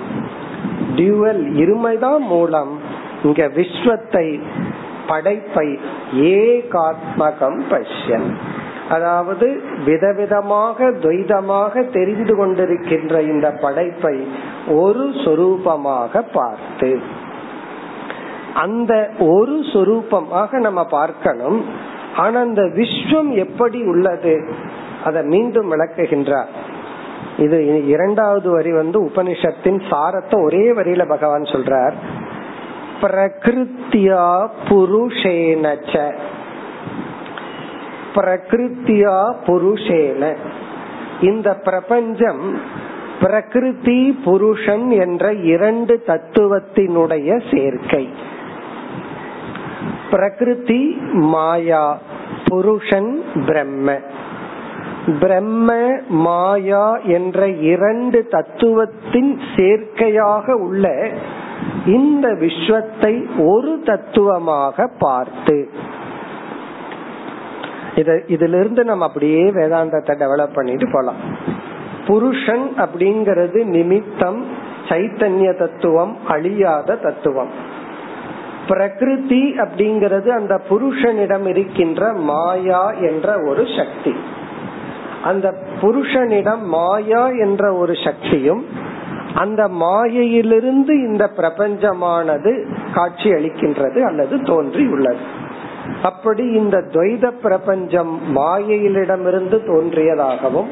டியூவல் இருமைதான் மூலம். இங்க விஸ்வத்தை படைப்பை ஏகாத்மகம் பஷ்யன். அதாவது விதவிதமாக துவைதமாக தெரிந்து கொண்டிருக்கின்ற இந்த படைப்பை ஒரு சொரூபமாக பார்த்து. அந்த ஒரு சொரூபமாக நம்ம பார்க்கணும். ஆனா அந்த விஸ்வம் எப்படி உள்ளது? அதை மீண்டும் விளக்குகின்றார். இது இரண்டாவது வரி வந்து உபனிஷத்தின் சாரத்தை ஒரே வரியில பகவான் சொல்றார். பிரகிருத்தியா புருஷேனச்ச பிரகிருத்தியா புருஷேன. இந்த பிரபஞ்சம் பிரகிருதி புருஷன் என்ற இரண்டு தத்துவத்தினுடைய சேர்க்கை. பிரகிருதி மாயா புருஷன் பிரம்ம. பிரம்ம மாயா என்ற இரண்டு தத்துவத்தின் சேர்க்கையாக உள்ள இந்த விஸ்வத்தை ஒரு தத்துவமாக பார்த்து இதுல இருந்து நம்ம அப்படியே வேதாந்தத்தை டெவலப் பண்ணிட்டு போலாம். புருஷன் அப்படிங்கிறது நிமித்தம் சைத்தன்ய தத்துவம் அழியாத தத்துவம். பிரகிருதி அப்படிங்கிறது அந்த புருஷனிடம் இருக்கின்ற மாயா என்ற ஒரு சக்தி. அந்த புருஷனிடம் மாயா என்ற ஒரு சக்தியும் அந்த மாயையிலிருந்து இந்த பிரபஞ்சமானது காட்சி அளிக்கின்றது அல்லது தோன்றி உள்ளது அப்படி இந்த துவைத பிரபஞ்சம் மாயையிலிடமிருந்து தோன்றியதாகவும்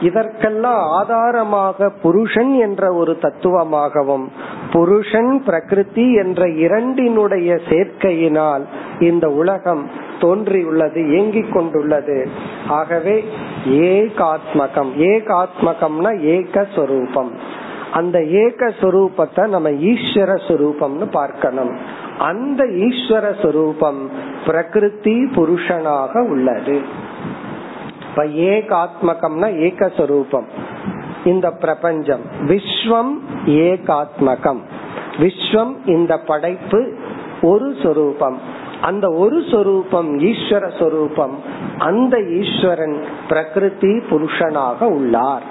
இதற்கெல்லாம் ஆதாரமாக புருஷன் என்ற ஒரு தத்துவமாகவும் புருஷன் பிரகிருதி என்ற இரண்டினுடைய சேர்க்கையினால் இந்த உலகம் தோன்றியுள்ளது இயங்கிக் கொண்டுள்ளது. ஆகவே ஏகாத்மகம் ஏகாத்மகம்னா ஏகஸ்வரூபம் அந்த ஏக சொரூபத்தை நம்ம ஈஸ்வர சொரூபம்னு பார்க்கணும். அந்த ஈஸ்வர சுரூபம் பிரகிருதி புருஷனாக உள்ளது. இப்ப ஏகாத்மகம்னா ஏகஸ்வரூபம் இந்த பிரபஞ்சம். விஸ்வம் ஏகாத்மகம். விஸ்வம் இந்த படைப்பு ஒரு சொரூபம். அந்த ஒரு சொரூபம் ஈஸ்வர சொரூபம். அந்த ஈஸ்வரன் பிரகிருதி புருஷனாக உள்ளார்.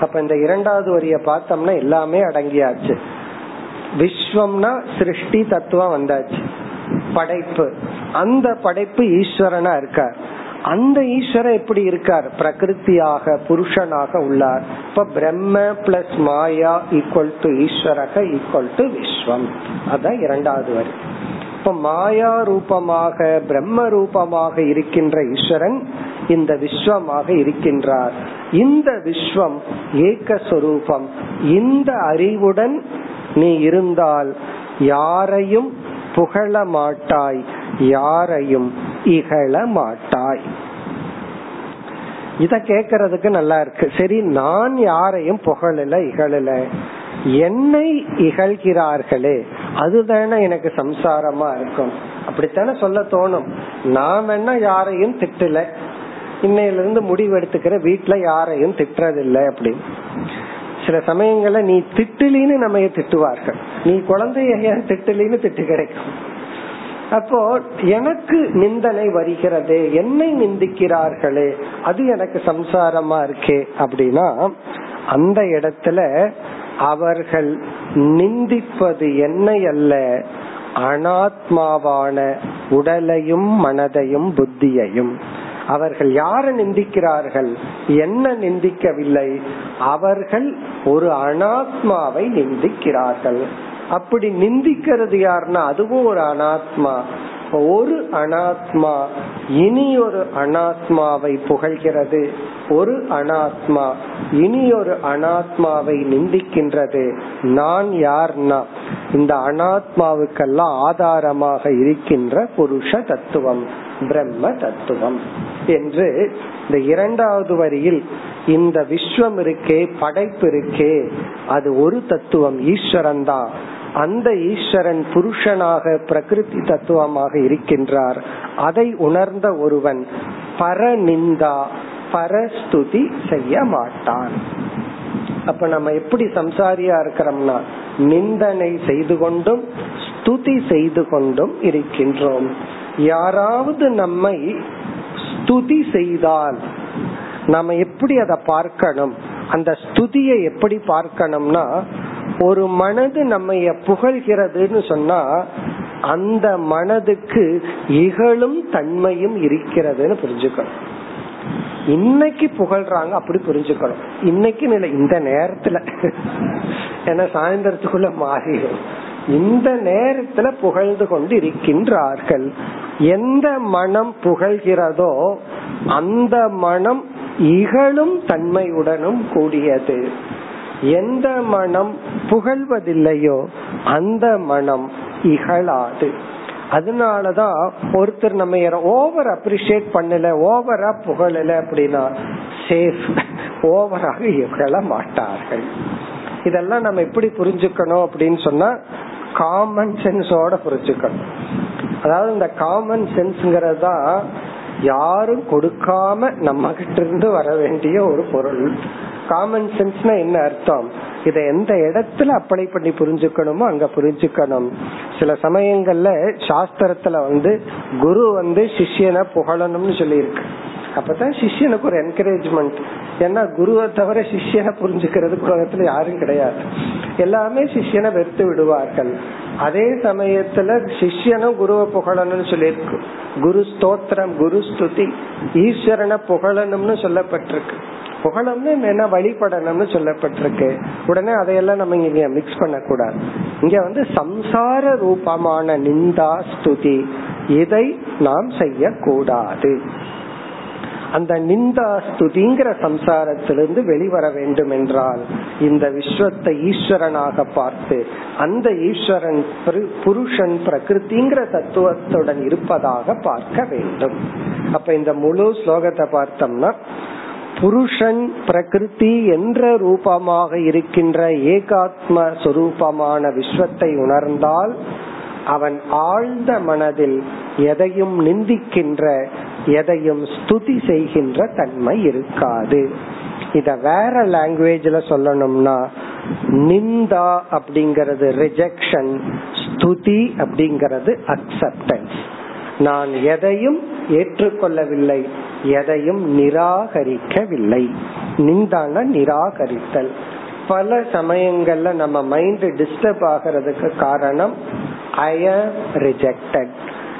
அப்ப இந்த இரண்டாவது வரிய பார்த்தோம்னா எல்லாமே அடங்கியாச்சு. விஸ்வம்னா சிருஷ்டி தத்துவம் வந்தாச்சு. படைப்பு. அந்த படைப்பு ஈஸ்வரனா இருக்கார். அந்த ஈஸ்வரன் எப்படி இருக்கார்? பிரகிருத்தியாக புருஷனாக உள்ளார். இப்ப Brahma plus Maya equal to ஈஸ்வரக equal to விஸ்வம். அதான் இரண்டாவது வரி. இப்ப மாயா ரூபமாக பிரம்ம ரூபமாக இருக்கின்ற ஈஸ்வரன் இந்த விஸ்வமாக இருக்கின்றார். இந்த விஸ்வம் ஏக்கஸ்வரூபம். இந்த அறிவுடன் நீ இருந்தால் யாரையும் புகழ மாட்டாய் யாரையும் இகழ மாட்டாய். இத கேக்குறதுக்கு நல்லா இருக்கு. சரி நான் யாரையும் புகழல இகழல. என்னை இகழ்கிறார்களே அதுதானே எனக்கு சம்சாரமா இருக்கும். அப்படித்தானே சொல்ல தோணும். நான் வேணா யாரையும் திட்டல. இன்னையில இருந்து முடிவு எடுத்துக்கிற வீட்டுல யாரையும் திட்டுறதில்லை அப்படின்னு. சில சமயங்கள்ல நீ திட்டுலின்னு நம்ம திட்டுவார்கள். நீ குழந்தைய திட்டுலின்னு திட்டு கிடைக்கும்? அப்போ எனக்கு நிந்தனை வருகிறது என்னை நிந்திக்கிறார்களே அது எனக்கு சம்சாரமா இருக்கே அப்படின்னா அந்த இடத்துல அவர்கள் நிந்திப்பது என்னை அல்ல அனாத்மாவான உடலையும் மனதையும் புத்தியையும். அவர்கள் யார நிந்திக்கிறார்கள்? என்ன நிந்திக்கவில்லை? அவர்கள் ஒரு அனாத்மாவை நிந்திக்கிறார்கள். அப்படி நிந்திக்கிறது யாருன்னா அதுவும் ஒரு அனாத்மா. ஒரு அனாத்மா இனி ஒரு அனாத்மாவை புகழ்கிறது. ஒரு அனாத்மா இனி ஒரு அனாத்மாவை நிந்திக்கின்றது. நான் யார்னா இந்த அனாத்மாவுக்கெல்லாம் ஆதாரமாக இருக்கின்ற புருஷ தத்துவம் பிரம்ம தத்துவம். என்று இந்த இரண்டாவது வரியில் இந்த விஸ்வம் இருக்கே படைப்பு இருக்கே அது ஒரு தத்துவம் ஈஸ்வரன் தான். அந்த ஈஸ்வரன் புருஷனாக பிரகிருதி தத்துவமாக இருக்கின்றார். அதை உணர்ந்த ஒருவன் பரநிந்தா பரஸ்துதி செய்ய மாட்டான். அப்ப நம்ம எப்படி சம்சாரியா இருக்கிறோம்னா நிந்தனை செய்து கொண்டும் ஸ்துதி செய்து கொண்டும் இருக்கின்றோம். யாராவது நம்மை ஸ்துதி செய்தால் நாம எப்படி அதை பார்க்கணும்? அந்த ஸ்துதியை எப்படி பார்க்கணும்னா ஒரு மனது நம்ம புகழ்கிறதுன்னு சொன்னா அந்த மனதுக்கு இகழும் தன்மையும் இருக்கிறதுன்னு புரிஞ்சுக்கணும். இன்னைக்கு புகழ்றாங்க அப்படி புரிஞ்சுக்கணும். இன்னைக்கு இல்லை இந்த நேரத்துல. ஏன்னா சாயந்தரத்துக்குள்ள மாறிடும். இந்த நேரத்துல புகழ்ந்து கொண்டு இருக்கின்றார்கள் எந்த மனம் புகழ்கிறதோ அந்த மனம் இகழும் தன்மையுடனும் கூடியது. எந்த மனம் புகழ்வதில்லையோ அந்த மனம் இகழாது. அதனாலதான் ஒருத்தர் நம்ம ஓவர் அப்ரிசியேட் பண்ணல ஓவரா புகழல அப்படின்னா சேஃப் ஓவராக இகழ மாட்டார்கள். இதெல்லாம் நம்ம எப்படி புரிஞ்சுக்கணும் அப்படின்னு சொன்னா காமன் சென்ஸோட புரிஞ்சுக்கணும். அதாவது இந்த காமன் சென்ஸ்ங்கிறதா யாரும் கொடுக்காம நம்ம கிட்ட இருந்து வர வேண்டிய ஒரு பொருள். காமன் சென்ஸ்னா என்ன அர்த்தம்? இதை எந்த இடத்துல அப்ளை பண்ணி புரிஞ்சுக்கணுமோ அங்க புரிஞ்சுக்கணும். சில சமயங்கள்ல சாஸ்திரத்துல வந்து குரு வந்து சிஷியனை புகழணும்னு சொல்லியிருக்கு. அப்பதான் சிஷியனுக்கு ஒரு என்கரேஜ்மெண்ட் ஏன்னா குருவை தவிர சிஷியனை புரிஞ்சுக்கிறது உலகத்துல யாரும் கிடையாது. எல்லாமே சிஷியனை வெறுத்து விடுவார்கள். அதே சமயத்துல சிஷ்யனும் குருவை புகழணும்னு சொல்லியிருக்கு. குரு ஸ்தோத்திரம் குரு ஸ்துதி ஈஸ்வரனை புகழணும்னு சொல்லப்பட்டிருக்கு. புகழம்னு என்ன வழிபடணும்னு சொல்லப்பட்டிருக்கு. உடனே அதையெல்லாம் நம்ம இங்க மிக்ஸ் பண்ண கூடாது இங்க வந்து சம்சார ரூபமான நிந்தா ஸ்துதி. இதை நாம் செய்யக்கூடாது. அந்த நிந்தா ஸ்துதிங்கிற சம்சாரத்திலிருந்து வெளிவர வேண்டும் என்றால் இந்த விஸ்வத்தை ஈஸ்வரனாக பார்த்து அந்த ஈஸ்வரன் புருஷன் பிரகிருதிங்கிற தத்துவத்துடன் இருப்பதாக பார்க்க வேண்டும். அப்ப இந்த முழு ஸ்லோகத்தை பார்த்தோம்னா புருஷன் பிரகிருதி என்ற ரூபமாக இருக்கின்ற ஏகாத்ம சொரூபமான விஸ்வத்தை உணர்ந்தால் அவன் ஆழ்ந்த மனதில் எதையும் நிந்திக்கின்ற எதையும் ஸ்துதி செய்கின்ற தன்மை இருக்காது. இத வேற லாங்குவேஜ்ல சொல்லணும்னா நிந்தா அப்படிங்கறது ரிஜெக்ஷன் ஸ்துதி அப்படிங்கறது அக்செப்டன்ஸ் நான் எதையும் ஏற்றுக்கொள்ளவில்லை. எதையும் நிராகரிக்கவில்லை. நிந்தான நிராகரித்தல். பல சமயங்கள்ல நம்ம மைண்ட் டிஸ்டர்ப் ஆகிறதுக்கு காரணம் ஐ ஆம் ரிஜெக்டட்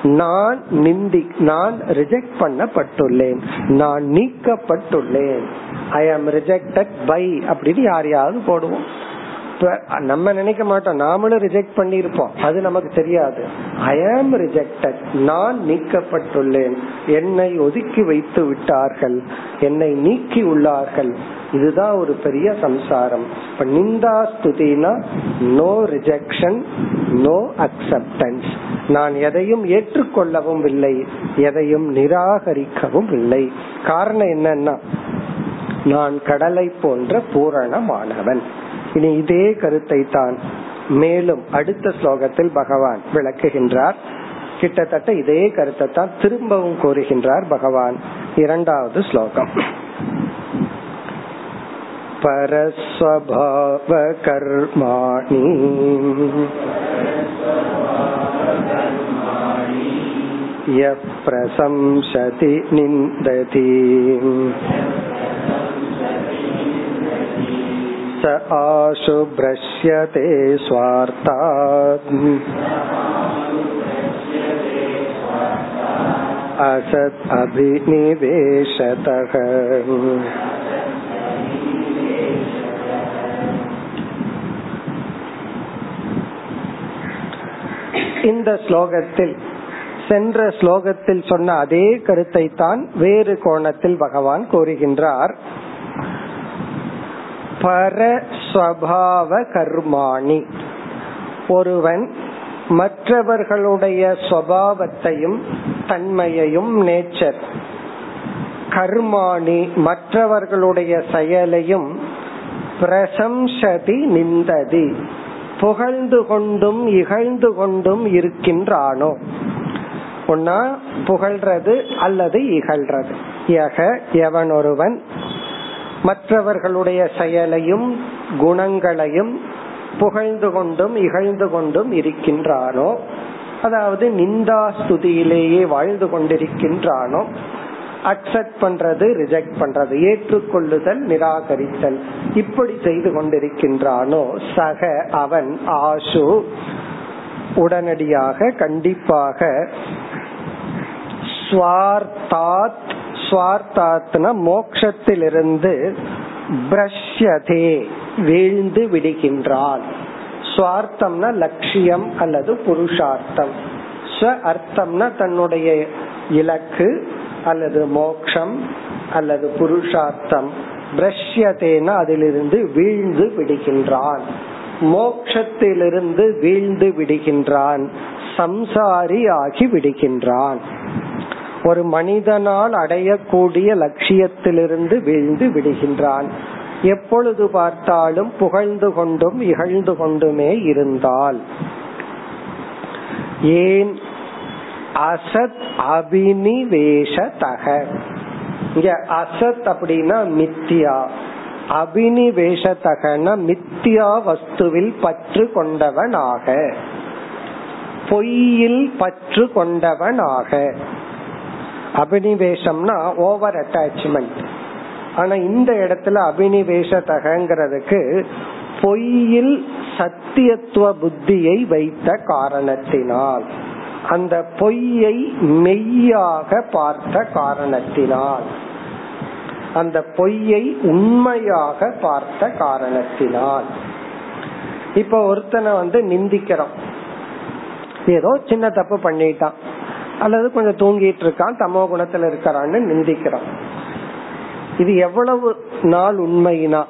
நான் நிந்தி நான் ரிஜெக்ட் பண்ணப்பட்டுள்ளேன். நான் நீக்கப்பட்டுள்ளேன். ஐ ஆம் ரிஜெக்டட் பை அப்படின்னு யாரையாவது போடுவோம். நம்ம நினைக்க மாட்டோம். நாமளும் ரிஜெக்ட் பண்ணிருப்போம் அது நமக்கு தெரியாது. ஐ ஆம் ரிஜெக்டட் நான் நீக்கப்பட்டுள்ளேன். என்னை ஒதுக்கி வைத்து விட்டார்கள். என்னை நீக்கி உள்ளார்கள். இதுதான் ஒரு பெரிய சம்சாரம். இப்ப நிந்தா ஸ்துதினா நோ ரிஜெக்ஷன் நோ அக்செப்டன்ஸ் நான் எதையும் ஏற்றுக்கொள்ளவும் இல்லை. எதையும் நிராகரிக்கவும் இல்லை. காரணம் என்னன்னா நான் கடலை போன்ற பூரணமானவன். இனி இதே கருத்தை தான் மேலும் அடுத்த ஸ்லோகத்தில் பகவான் விளக்குகின்றார் கிட்டத்தட்ட இதே கருத்தை தான் திரும்பவும் கூறுகின்றார் பகவான் இரண்டாவது ஸ்லோகம் परस्वभावकर्माणि यः प्रशंसति निन्दति स आशुभ्रश्यते स्वार्थात् असत् अभिनिवेशतः இந்த ஸ்லோகத்தில் சென்ற ஸ்லோகத்தில் சொன்ன அதே கருத்தை தான் வேறு கோணத்தில் பகவான் கூறுகின்றார் பரஸ்வபாவ கர்மாணி ஒருவன் மற்றவர்களுடைய சுவாவத்தையும் தன்மையையும் நேச்சர். கர்மாணி மற்றவர்களுடைய செயலையும் பிரசம்சதி நிந்ததி. புகழ்ந்து கொண்டும் இகழ்ந்து கொண்டும் இருக்கின்றானோ? ஒன்னா புகழ்றது அல்லது இகழ்றது. யக எவன் ஒருவன் மற்றவர்களுடைய செயலையும் குணங்களையும் புகழ்ந்து கொண்டும் இகழ்ந்து கொண்டும் இருக்கின்றானோ அதாவது நிந்தா ஸ்துதியிலேயே வாழ்ந்து கொண்டிருக்கின்றானோ அக்செப்ட் பண்றது ரிஜெக்ட் பண்றது ஏற்றுக்கொள்ளுதல் நிராகரித்தல் இப்படி செய்து கொண்டிருக்கின்றானோ சக அவன் ஆசு உடனடியாக கண்டிப்பாக ஸ்வார்த்தாத் ஸ்வார்த்தாத்னா மோக்ஷத்திலிருந்து பிரஷ்யதே வீழ்ந்து விடுகின்றான். சுவார்த்தம்னா லட்சியம் அல்லது புருஷார்த்தம். ஸ்வ அர்த்தம்னா தன்னுடைய இலக்கு அல்லது மோக்ஷம் அல்லது புருஷார்த்தம். பிரஷ்யதேனா அதிலிருந்து வீழ்ந்து விடுகின்றான். மோக்ஷத்திலிருந்து வீழ்ந்து விடுகின்றான். சம்சாரி ஆகி விடுகின்றான். ஒரு மனிதனால் அடையக்கூடிய லட்சியத்திலிருந்து வீழ்ந்து விடுகின்றான். எப்பொழுது பார்த்தாலும் புகழ்ந்து கொண்டும் இகழ்ந்து கொண்டுமே இருந்தால் ஏன்? அசத் அபினிவேஷதக இங்க அசத் அப்படின்னா மித்தியா. அபினிவேஷதகன மித்தியா வஸ்துவில் பற்று கொண்டவனாக. பொய்யில் பற்று கொண்டவனாக. அபினிவேஷம்னா ஓவர் அட்டாச்மெண்ட் ஆனா இந்த இடத்துல அபினிவேஷதகங்கிறதுக்கு பொய்யில் சத்தியத்துவ புத்தியை வைத்த காரணத்தினால் அந்த பொய்யை மெய்யாக பார்த்த காரணத்தினால் அந்த பொய்யை உண்மையாக பார்த்த காரணத்தினால். இப்ப ஒருத்தனை வந்து நிந்திக்கிறோம். ஏதோ சின்ன தப்பு பண்ணிட்டான். அல்லது கொஞ்சம் தூங்கிட்டு இருக்கான் தமோ குணத்துல இருக்கிறான்னு நிந்திக்கிறான். இது எவ்வளவு நாள் உண்மைனா?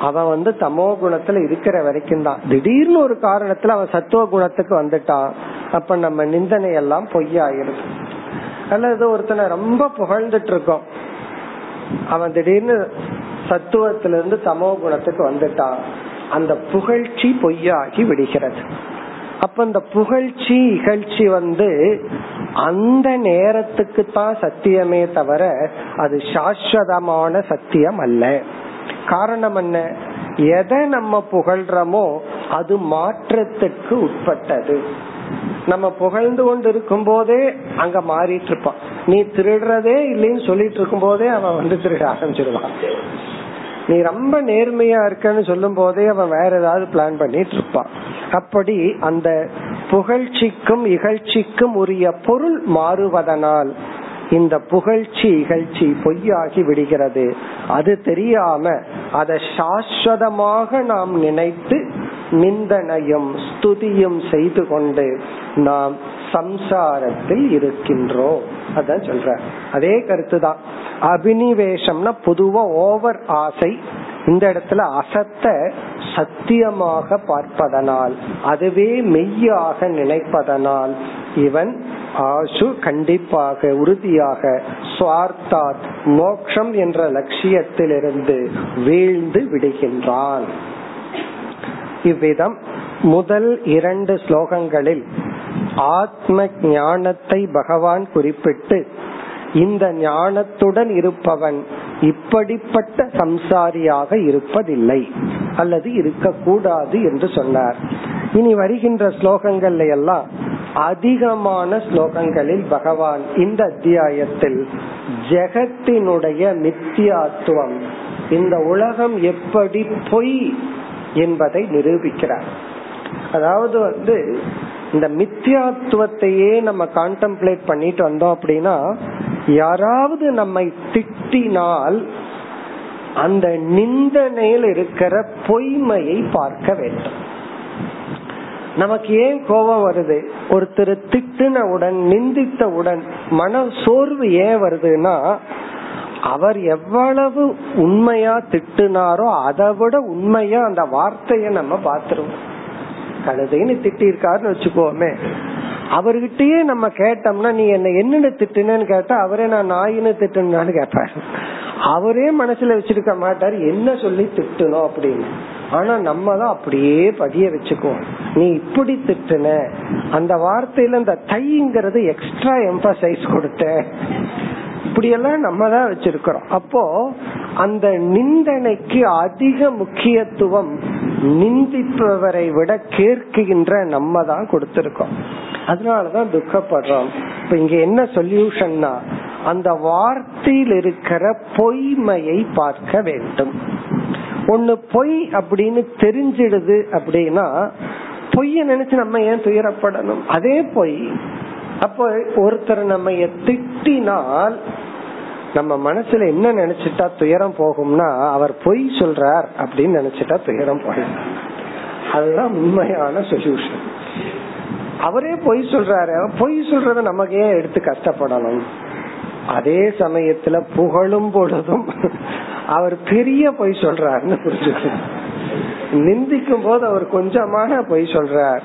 அவன் வந்து தமோ குணத்துல இருக்கிற வரைக்கும் தான். திடீர்னு ஒரு காரணத்துல அவன் சத்துவ குணத்துக்கு வந்துட்டான் அப்ப நம்ம நிந்தனை எல்லாம் பொய்யாயிருது அல்லது ஒருத்தனை ரொம்ப புகழ்ந்துட்டு இருக்கோம் அவன் திடீர்னு சத்துவத்திலிருந்து தமோ குணத்துக்கு வந்துட்டான் அந்த புகழ்ச்சி பொய்யாகி விடுகிறது. அப்ப இந்த புகழ்ச்சி இகழ்ச்சி வந்து அந்த நேரத்துக்கு தான் சத்தியமே தவிர அது சாஸ்வதமான சத்தியம் அல்ல காரணம் என்ன? எதை நம்ம புகழ்றோமோ அது மாற்றத்துக்கு உட்பட்டது. நம்ம புகழ்ந்து கொண்டு இருக்கும் போதே அங்க மாறிட்டு இருப்பான். நீ திருடுறதே இல்லைன்னு சொல்லிட்டு இருக்கும் போதே அவன் வந்து திருட ஆரம்பிச்சிருவான். நீ ரொம்ப நேர்மையா இருக்கன்னு சொல்லும் போதே அவன் வேற ஏதாவது பிளான் பண்ணிட்டு இருப்பான் அப்படி அந்த புகழ்ச்சிக்கும் இகழ்ச்சிக்கும் உரிய பொருள் மாறுவதனால் இந்த புகழ்ச்சி இகழ்ச்சி பொய்யாகி விடுகிறது. அது தெரியாம அதை சாஸ்வதமாக நாம் நினைத்து நிந்தனையும் ஸ்துதியும் செய்து கொண்டு நாம் சம்சாரத்தில் இருக்கின்றோம். அதான் சொல்ற அதே கருத்து தான் அபினிவேஷம்னா பொதுவா ஓவர் ஆசை. இந்த இடத்துல அசத்த சத்தியமாக பார்ப்பதனால் அதுவே மெய்யாக நினைப்பதனால் இவன் ஆசு கண்டிப்பாக உறுதியாக சுவார்த்தாத் மோக்ஷம் என்ற லட்சியத்திலிருந்து வீழ்ந்து விடுகின்றான். இவ்விதம் முதல் இரண்டு ஸ்லோகங்களில் ஆத்ம ஞானத்தை பகவான் குறிப்பிட்டு இந்த ஞானத்துடன் இருப்பவன் இப்படிப்பட்ட சம்சாரியாக இருப்பதில்லை அல்லது இருக்கக்கூடாது என்று சொன்னார். இனி வருகின்ற ஸ்லோகங்கள்ல எல்லாம் அதிகமான ஸ்லோகங்களில் பகவான் இந்த அத்தியாயத்தில் ஜெகத்தினுடைய நித்தியாத்துவம் இந்த உலகம் எப்படி பொய் என்பதை நிரூபிக்கிறார். அதாவது வந்து இந்த மித்தியாத்துவத்தையே நம்ம கான்டெம்ப்ளேட் பண்ணிட்டு வந்தோம் அப்படின்னா யாராவது நம்மை திட்டினால் அந்த நிந்தனையில் இருக்கிற பொய்மையை பார்க்க வேண்டும். நமக்கு ஏன் கோபம் வருது? ஒருத்தர் திட்டினவுடன் நிந்தித்தவுடன் மன சோர்வு ஏன் வருதுன்னா அவர் எவ்வளவு உண்மையா திட்டுனாரோ அதை விட உண்மையா அந்த வார்த்தைய நம்ம பார்த்துருவோம். கழுதைன்னு திட்டிருக்காருன்னு வச்சுக்கோமே. அவர்கிட்டயே நம்ம கேட்டோம்னா நீ என்ன என்னன்னு திட்டுனேன்னு கேட்டா அவரே நான் நாயின்னு திட்டுனான்னு கேட்பாரு. அவரே மனசுல வச்சிருக்க மாட்டாரு என்ன சொல்லி திட்டணும் அப்படின்னு. ஆனா நம்ம தான் அப்படியே பதிய வச்சுக்குவோம். நீ இப்படி திட்டுன அந்த வார்த்தையில இந்த தைங்கிறது எக்ஸ்ட்ரா எம்பசைஸ் கொடுத்த. இப்படியெல்லாம் நம்ம தான் வச்சிருக்கிறோம். அப்போ அந்த நிந்தனைக்கு அதிக முக்கியத்துவம் நிந்திப்பவரை விட கேட்கின்ற நம்ம தான் கொடுத்திருக்கோம். அதனாலதான் துக்கப்படுறோம். இப்ப இங்க என்ன சொல்யூஷன்னா அந்த வார்த்தையில் இருக்கிற பொய்மையை பார்க்க வேண்டும். ஒன்னு பொய் அப்படின்னு தெரிஞ்சிடுது அப்படின்னா பொய்ய நினைச்சு நம்ம ஏன் துயரப்படணும்? அதே பொய் அப்போ ஒருத்தர் நம்ம திட்டினால் நம்ம மனசுல என்ன நினைச்சிட்டா துயரம் போகும்னா அவர் பொய் சொல்றார் அப்படின்னு நினைச்சிட்டா துயரம் போகும். அதுதான் உண்மையான சொல்யூஷன் அவரே பொய் சொல்றாரு. பொய் சொல்றத நமக்கு ஏன் எடுத்து கஷ்டப்படணும். அதே சமயத்துல புகழும் பொழுதும் அவர் பெரிய பொய் சொல்றாருன்னு புரிஞ்சுக்கணும். நிந்திக்கும் போது அவர் கொஞ்சமான பொய் சொல்றார்.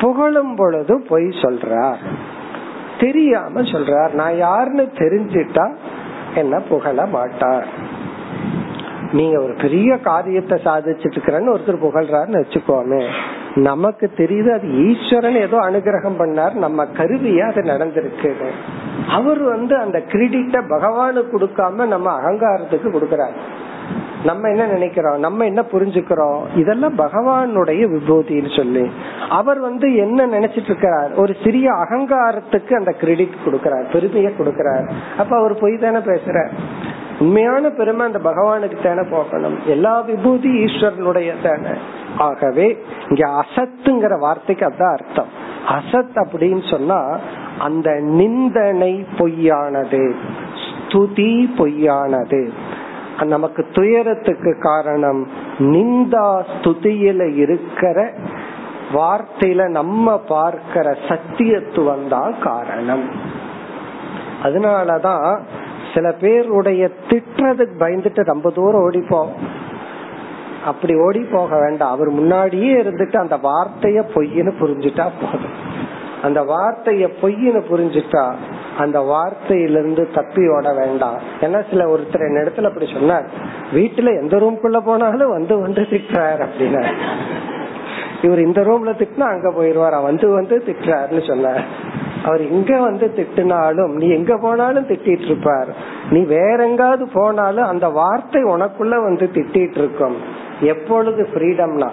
புகழும் பொழுதும் பொய் சொல்றார். தெரியாம சொல்றார். நான் யாருன்னு தெரிஞ்சிட்டா என்ன புகழ மாட்டார். நீங்க ஒரு பெரிய காரியத்தை சாதிச்சிட்டு இருக்கிறன்னு ஒருத்தர் புகழ்றாருன்னு வச்சுக்கோமே. நமக்கு தெரியுது அது ஈஸ்வரன் ஏதோ அனுகிரகம் பண்ணார் நம்ம கருவியா அது நடந்திருக்கு. அவர் வந்து அந்த கிரெடிட்ட பகவானுக்கு கொடுக்காம நம்ம அகங்காரத்துக்கு கொடுக்கறாரு. நம்ம என்ன நினைக்கிறோம்? நம்ம என்ன புரிஞ்சுக்கிறோம்? இதெல்லாம் பகவானுடைய விபூதின்னு சொல்லி. அவர் வந்து என்ன நினைச்சிட்டு இருக்கிறார்? ஒரு சிறிய அகங்காரத்துக்கு அந்த கிரெடிட் கொடுக்கிறார் பெருமையை கொடுக்கிறார். அப்ப அவர் பொய் தானே பேசுறார். உண்மையான பெருமை அந்த பகவானுக்கு தானே போகணும் எல்லா விபூதி ஈஸ்வரனுடைய தானே. ஆகவே இங்க அசத்துங்கிற வார்த்தைக்கு அதான் அர்த்தம். அசத் அப்படின்னு சொன்னா அந்த நிந்தனை பொய்யானது ஸ்துதி பொய்யானது. நமக்கு துயரத்துக்கு காரணம் நிந்தா ஸ்துதியில இருக்கிற வார்த்தையில நம்ம பார்க்கிற சத்தியத்துவம் தான் காரணம். அதனாலதான் சில பேருடைய திட்டுறதுக்கு பயந்துட்டு ரொம்ப தூரம் ஓடிப்போம். அப்படி ஓடி போக வேண்டாம். அவர் முன்னாடியே இருந்துட்டு அந்த வார்த்தைய பொய்ன்னு புரிஞ்சுட்டா போதும். அந்த வார்த்தைய பொய்ன்னு புரிஞ்சுட்டா அந்த வார்த்தையிலிருந்து தப்பி ஓட வேண்டாம். ஏன்னா சில ஒருத்தர் என்ன இடத்துல அப்படி சொன்னார். வீட்டுல எந்த ரூம்குள்ள போனாலும் வந்து வந்து திட்டுறாரு அப்படின்னா இவர் இந்த ரூம்ல திட்டினா அங்க போயிருவார்? வந்து வந்து திட்டுறாருன்னு சொன்னார். அவர் இங்க வந்து திட்டினாலும் நீ எங்க போனாலும் திட்டிட்டு இருப்பார். நீ வேற எங்காவது போனாலும் அந்த வார்த்தை உனக்குள்ள வந்து திட்டிட்டு இருக்கும். எப்பொழுது ஃப்ரீடம்னா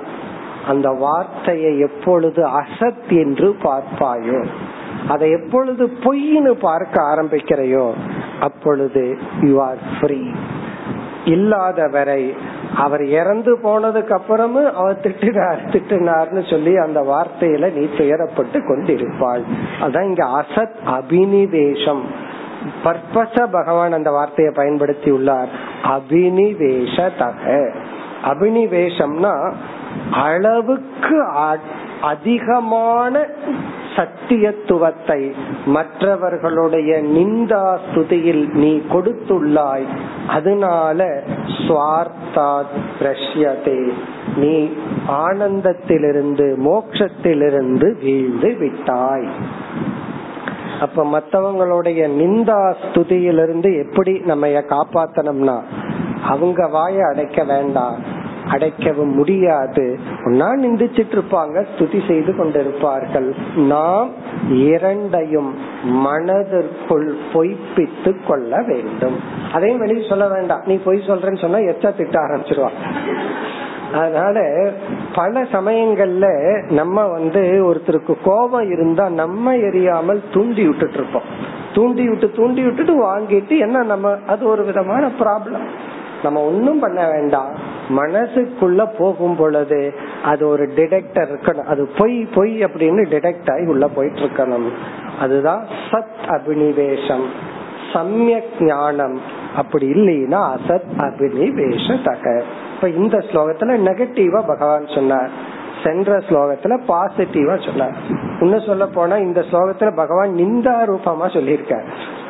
அந்த வார்த்தையை எப்பொழுது அசத் என்று பார்ப்பாயோ? அதை எப்பொழுது பொய்னு பார்க்க ஆரம்பிக்கிறையோ அப்பொழுது யூ ஆர் ஃப்ரீ இல்லாத வரை அவர் இறந்து போனதுக்கு அப்புறமும் அவர் திட்டினார் திட்டினார்னு சொல்லி அந்த வார்த்தையில நீ துயரப்பட்டு கொண்டிருப்பாள். அதான் இங்க அசத் அபினிவேஷம். பர்பஸ பகவான் அந்த வார்த்தையை பயன்படுத்தி உள்ளார். அபினிவேஷ தக. அபினிவேஷம்னா அளவுக்கு அதிகமான சத்தியத்துவத்தை மற்றவர்களுடைய நிந்தா ஸ்துதியில் நீ கொடுத்துள்ளாய். அதனால சுவார்த்தாத் பிரஷ்யதே. நீ ஆனந்தத்திலிருந்து மோட்சத்திலிருந்து வீழ்ந்து விட்டாய். அப்ப மத்தவங்களுடைய நிந்தா ஸ்துதியிலிருந்து எப்படி நம்ம காப்பாத்தனம்னா அவங்க வாய அடைக்க வேண்டாம். அடைக்கவும் முடியாது. நான் நிந்திச்சிட்டு இருப்பாங்க ஸ்துதி செய்து கொண்டிருப்பார்கள். நாம் இரண்டையும் மனதிற்குள் பொய்ப்பித்து கொள்ள வேண்டும். அதையும் வெளியே சொல்ல வேண்டாம். நீ பொய் சொல்றேன்னு சொன்னா எச்சா திட்ட ஆரம்பிச்சிருவான் அதனால பல சமயங்கள்ல நம்ம வந்து ஒருத்தருக்கு கோபம் இருந்தா நம்ம எரியாமல் தூண்டி விட்டுட்டு இருப்போம் தூண்டி விட்டு தூண்டி விட்டுட்டு வாங்கிட்டு என்ன நம்ம அது ஒரு விதமான ப்ராப்ளம் நம்ம ஒன்னும் பண்ண வேண்டாம். மனசுக்குள்ள போகும் பொழுது அது ஒரு டிடெக்டர் இருக்கணும். அது பொய் பொய் அப்படின்னு டிடெக்ட் ஆகி உள்ள போயிட்டு இருக்கணும் அதுதான் சத் அபினிவேஷம். சமயக் ஞானம். அப்படி இல்லைன்னா அசத் அபினிவேஷ தக இப்ப இந்த ஸ்லோகத்துல நெகட்டிவா பகவான் சொன்னார். சென்ற ஸ்லோகத்துல பாசிட்டிவா சொன்னார். இன்னும் சொல்ல போனா இந்த ஸ்லோகத்துல பகவான் நிந்தா ரூபமா சொல்லியிருக்கார்.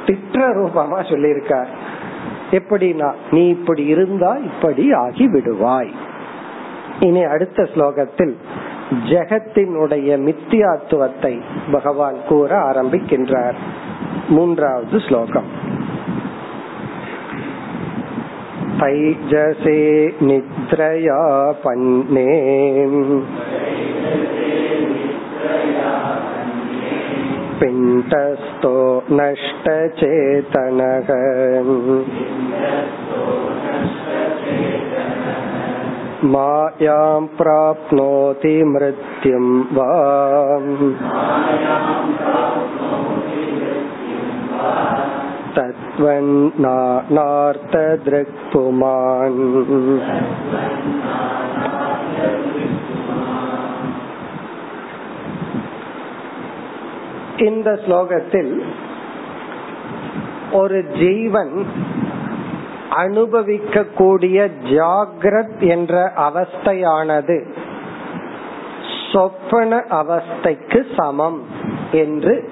திட்ட ரூபமா சொல்லியிருக்கார். எப்படின்னா நீ இப்படி இருந்தா இப்படி ஆகி விடுவாய் இனி அடுத்த ஸ்லோகத்தில் ஜெகத்தினுடைய மித்தியாத்துவத்தை பகவான் கூற ஆரம்பிக்கின்றார். மூன்றாவது ஸ்லோகம். தைஜசே நித்ரயா பன்னே पिण्डस्थो नष्टचेतनः मायां प्राप्नोति मृत्युं वा तत्त्वन्नार्तदृक्पुमान् இந்த ஸ்லோகத்தில் ஒரு ஜீவன் அனுபவிக்க கூடிய ஜாகிரத் என்ற அவஸ்தையானது சொப்பன அவஸ்தைக்கு சமம் என்று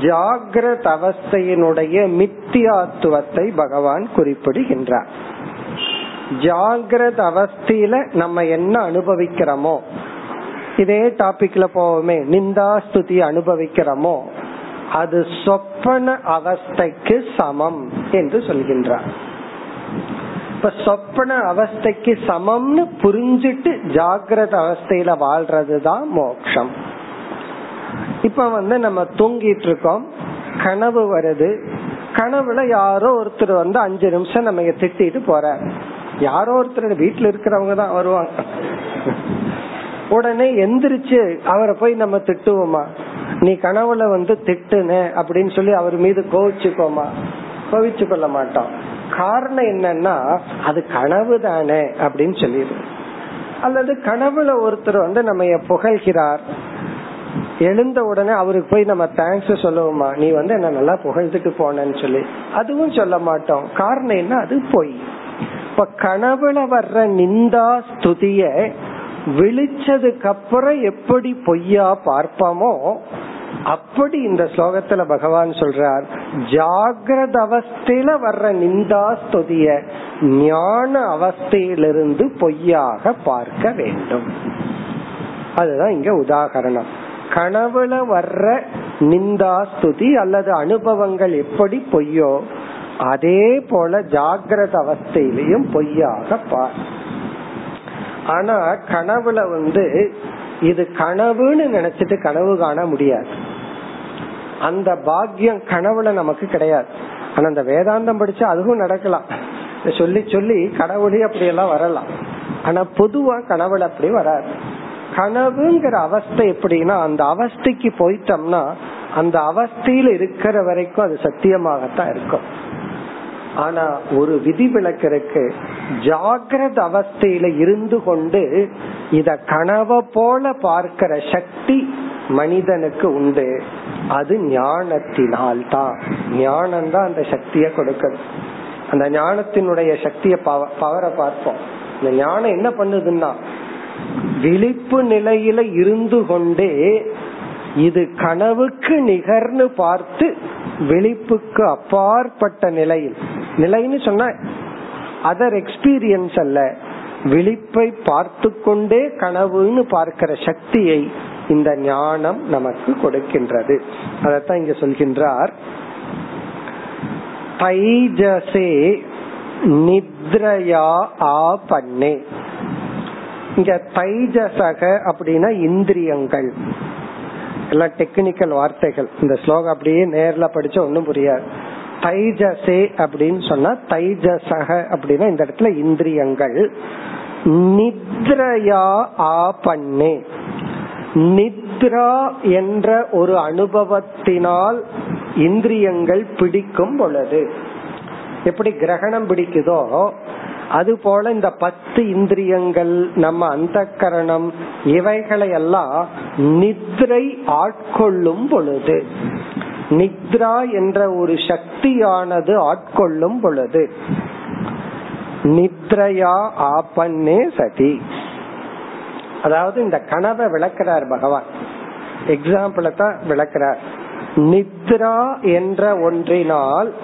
ஜாகிரத் அவஸ்தையினுடைய மித்தியாத்துவத்தை பகவான் குறிப்பிடுகின்றார். ஜாகிரத் அவஸ்தையில நம்ம என்ன அனுபவிக்கிறோமோ இதே டாபிக்ல போவோமே. நிந்தா ஸ்துதி அனுபவிக்கிறோமோ? அது சொப்பன அவஸ்தைக்கு சமம் என்று சொல்கின்றார். இப்ப சொப்பன அவஸ்தைக்கு சமம்னு புரிஞ்சிட்டு ஜாகிரத அவஸ்தையில வாழ்றதுதான் மோக்ஷம். இப்ப வந்து நம்ம தூங்கிட்டு இருக்கோம் கனவு வருது. கனவுல யாரோ ஒருத்தர் வந்து அஞ்சு நிமிஷம் நம்ம திட்டிட்டு போற யாரோ ஒருத்தர் வீட்டுல இருக்கிறவங்க தான் வருவாங்க. உடனே எந்திரிச்சு அவரை போய் நம்ம திட்டுவோமா? நீ கனவுல வந்து திட்டுன அப்படின்னு சொல்லி அவர் மீது கோவிச்சுக்கோமா? கோவிச்சு கொள்ள மாட்டோம். காரணம் என்னன்னா அது கனவு தானே அப்படின்னு சொல்லிடு. அல்லது கனவுல ஒருத்தர் வந்து நம்ம புகழ்கிறார். எழுந்த உடனே அவருக்கு போய் நம்ம தேங்க்ஸ் சொல்லுவோமா? நீ வந்து என்ன நல்லா புகழ்ந்துட்டு போனன்னு சொல்லி. அதுவும் சொல்ல மாட்டோம். காரணம் என்ன? அது பொய். இப்ப கனவுல வர்ற நிந்தா ஸ்துதிய விழிச்சதுக்கு அப்புறம் எப்படி பொய்யா பார்ப்போமோ அப்படி இந்த ஸ்லோகத்துல பகவான் சொல்றார் ஜாகிரத அவஸ்தையில வர்ற நிந்தா ஸ்துதிய ஞான அவஸ்தையிலிருந்து பொய்யாக பார்க்க வேண்டும். அதுதான் இங்க உதாகரணம். கனவுல வர்ற நிந்தா ஸ்துதி அல்லது அனுபவங்கள் எப்படி பொய்யோ அதே போல ஜாகிரத அவஸ்தையிலையும் பொய்யாக பார் ஆனா கனவுல வந்து இது கனவுன்னு நினைச்சிட்டு கனவு காண முடியாது. அந்த பாக்கியம் கனவுல நமக்கு கிடையாது. ஆனா அந்த வேதாந்தம் படிச்சா அதுவும் நடக்கலாம். சொல்லி சொல்லி கடவுளே அப்படி எல்லாம் வரலாம். ஆனா பொதுவா கனவுல அப்படி வராது. கனவுங்கிற அவஸ்தை எப்படின்னா அந்த அவஸ்தைக்கு போயிட்டோம்னா அந்த அவஸ்தையில இருக்கிற வரைக்கும் அது சத்தியமாகத்தான் இருக்கும். ஆனா ஒரு விதி விளக்கு ஜாகிரத அவஸ்தையில இருந்து கொண்டு இத கனவை போல பார்க்கிற சக்தி மனிதனுக்கு உண்டு. அது ஞானத்தினால் தான் ஞானம் தான் அந்த சக்தியை கொடுக்கிறது அந்த ஞானத்தினுடைய சக்திய பவரை பார்ப்போம். இந்த ஞானம் என்ன பண்ணுதுன்னா விழிப்பு நிலையில இருந்து கொண்டே இது கனவுக்கு நிகர்னு பார்த்து விழிப்புக்கு அப்பாற்பட்ட நிலையில் நிலைன்னு சொன்ன அதர் எக்ஸ்பீரியன்ஸ் அல்ல. விழிப்பை பார்த்து கொண்டே கனவுன்னு பார்க்கிற சக்தியை இந்த ஞானம் நமக்கு கொடுக்கின்றது. அதத்தான் இங்க சொல்கின்றார். தைஜசே நித்ரயா ஆ பண்ணே. இங்க தைஜசக அப்படின்னா இந்திரியங்கள். எல்லாம் டெக்னிக்கல் வார்த்தைகள். இந்த ஸ்லோகம் அப்படியே நேர்ல படிச்சா ஒன்னும் புரியாது. தைஜசே அப்படின்னு சொன்னா தைஜசக அப்படின்னா இந்த இடத்துல இந்திரியங்கள். நித்ரயா ஆ நித்ரா என்ற ஒரு அனுபவத்தினால் இந்திரியங்கள் பிடிக்கும் பொழுது. எப்படி கிரகணம் பிடிக்குதோ அது போல இந்த பத்து இந்திரியங்கள் நம்ம அந்த கரணம் இவைகளை எல்லாம் நித்ரை ஆட்கொள்ளும் பொழுது. நித்ரா என்ற ஒரு சக்தியானது ஆட்கொள்ளும் பொழுது நித்ரையா ஆபன்னே சதி. அதாவது இந்த கனவை விளக்கிறார் பகவான். எக்ஸாம்பிள தான் விளக்கிறார். நித்ரா என்ற ஒன்றினால்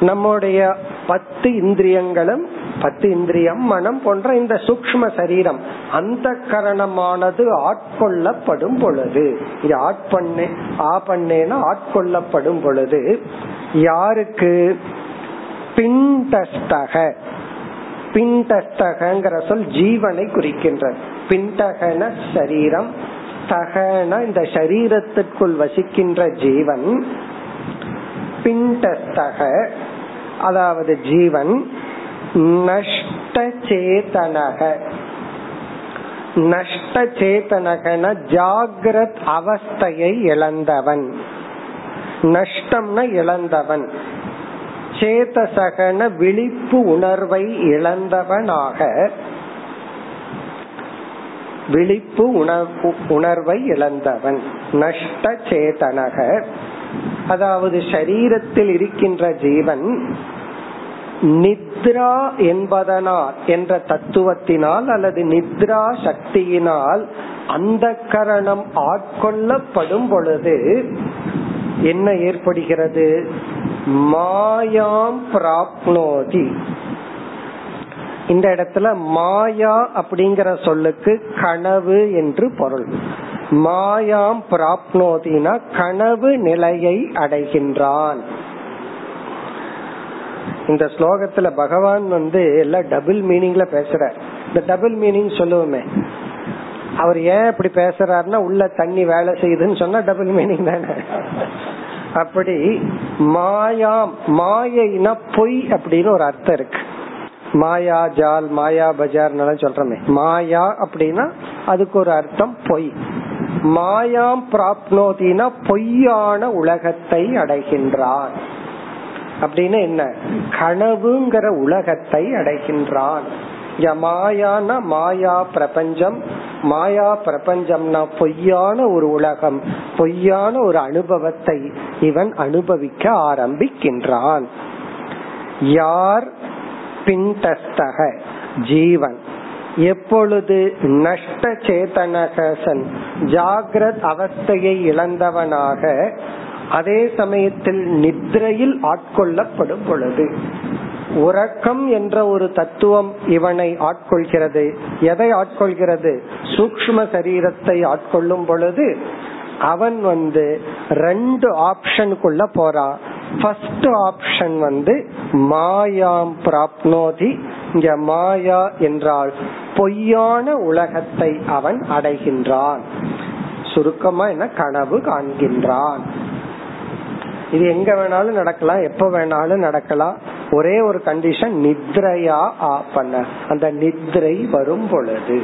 நம்முடைய பத்து இந்திரியங்களும் பத்து இந்திரியம் மனம் போன்ற இந்த சூக்ம சரீரம் அந்த கரணமானது ஆட்கொள்ளப்படும் பொழுது. இது ஆட்பண்ணே ஆபண்ணேன ஆட்கொள்ளப்படும் பொழுது யாருக்கு? பிண்டஸ்தக. பிண்டஸ்தகங்கிற சொல் ஜீவனை குறிக்கின்ற பிண்டகன சரீரம் தகன இந்த சரீரத்திற்குள் வசிக்கின்ற ஜீவன் பிண்டஸ்தக அதாவது ஜீவன் நஷ்ட சேதனக நஷ்ட சேதனகன ஜாகிரத் அவஸ்தையை இழந்தவன். நஷ்டம்னா இழந்தவன். சேதசகன விழிப்பு உணர்வை இழந்தவனாக விழிப்பு உணர்வு உணர்வை இழந்தவன். நஷ்ட சேதனக அதாவது சரீரத்தில் இருக்கின்ற ஜீவன் நித்ரா என்பதனால் என்ற தத்துவத்தினால் அல்லது நித்ரா சக்தியினால் அந்த கரணம் ஆட்கொள்ளப்படும் பொழுது என்ன ஏற்படுகிறது? மாயாம் பிராப்னோதி. இந்த இடத்துல மாயா அப்படிங்கிற சொல்லுக்கு கனவு என்று பொருள். மாயாம் பிராப்னோதினா கனவு நிலையை அடைகின்றான். இந்த ஸ்லோகத்துல பகவான் வந்து எல்லாம் டபுள் மீனிங்ல பேசுற. இந்த டபுள் மீனிங் சொல்லுவோமே. அவர் ஏன் இப்படி பேசுறாருன்னா உள்ள தண்ணி வேலை செய்யுதுன்னு சொன்னா டபுள் மீனிங் தானே. அப்படி மாயாம் மாயினா பொய் அப்படின்னு ஒரு அர்த்தம் இருக்கு. மாயா ஜால் மாயா பஜார் சொல்றமே. மாயா அப்படின்னா அதுக்கு ஒரு அர்த்தம் பொய். மாயாம் பிராப்னோதினா பொய்யான உலகத்தை அடைகின்றார். அப்படின்னு என்ன? கனவுங்கிற உலகத்தை அடைகின்றான். மாயான மாயா பிரபஞ்சம். மாயா பிரபஞ்சம்னா பொய்யான ஒரு உலகம். பொய்யான ஒரு அனுபவத்தை இவன் அனுபவிக்க ஆரம்பிக்கின்றான். யார்? பின்தஸ்தக ஜீவன். எப்பொழுது நஷ்ட சேதனகசன் ஜாகிரத் அவஸ்தையை இழந்தவனாக அதே சமயத்தில் நித்ரையில் ஆட்கொள்ளப்படும் பொழுது உறக்கம் என்ற ஒரு தத்துவம் இவனை ஆட்கொள்கிறது. எதை ஆட்கொள்கிறது? சூக்ம சரீரத்தை ஆட்கொள்ளும் பொழுது அவன் வந்து ரெண்டு ஆப்ஷனுக்குள்ள போறான் ஃபர்ஸ்ட் ஆப்ஷன் வந்து மாயாம் பிராப்னோதி இங்க மாயா என்றால் பொய்யான உலகத்தை அவன் அடைகின்றான். சுருக்கமா என்ன? கனவு காண்கின்றான். இது எங்க வேணாலும் நடக்கலாம் எப்ப வேணாலும் நடக்கலாம். ஒரே ஒரு கண்டிஷன் நித்ரையா பண்ண அந்த நித்ரை வரும் பொழுது.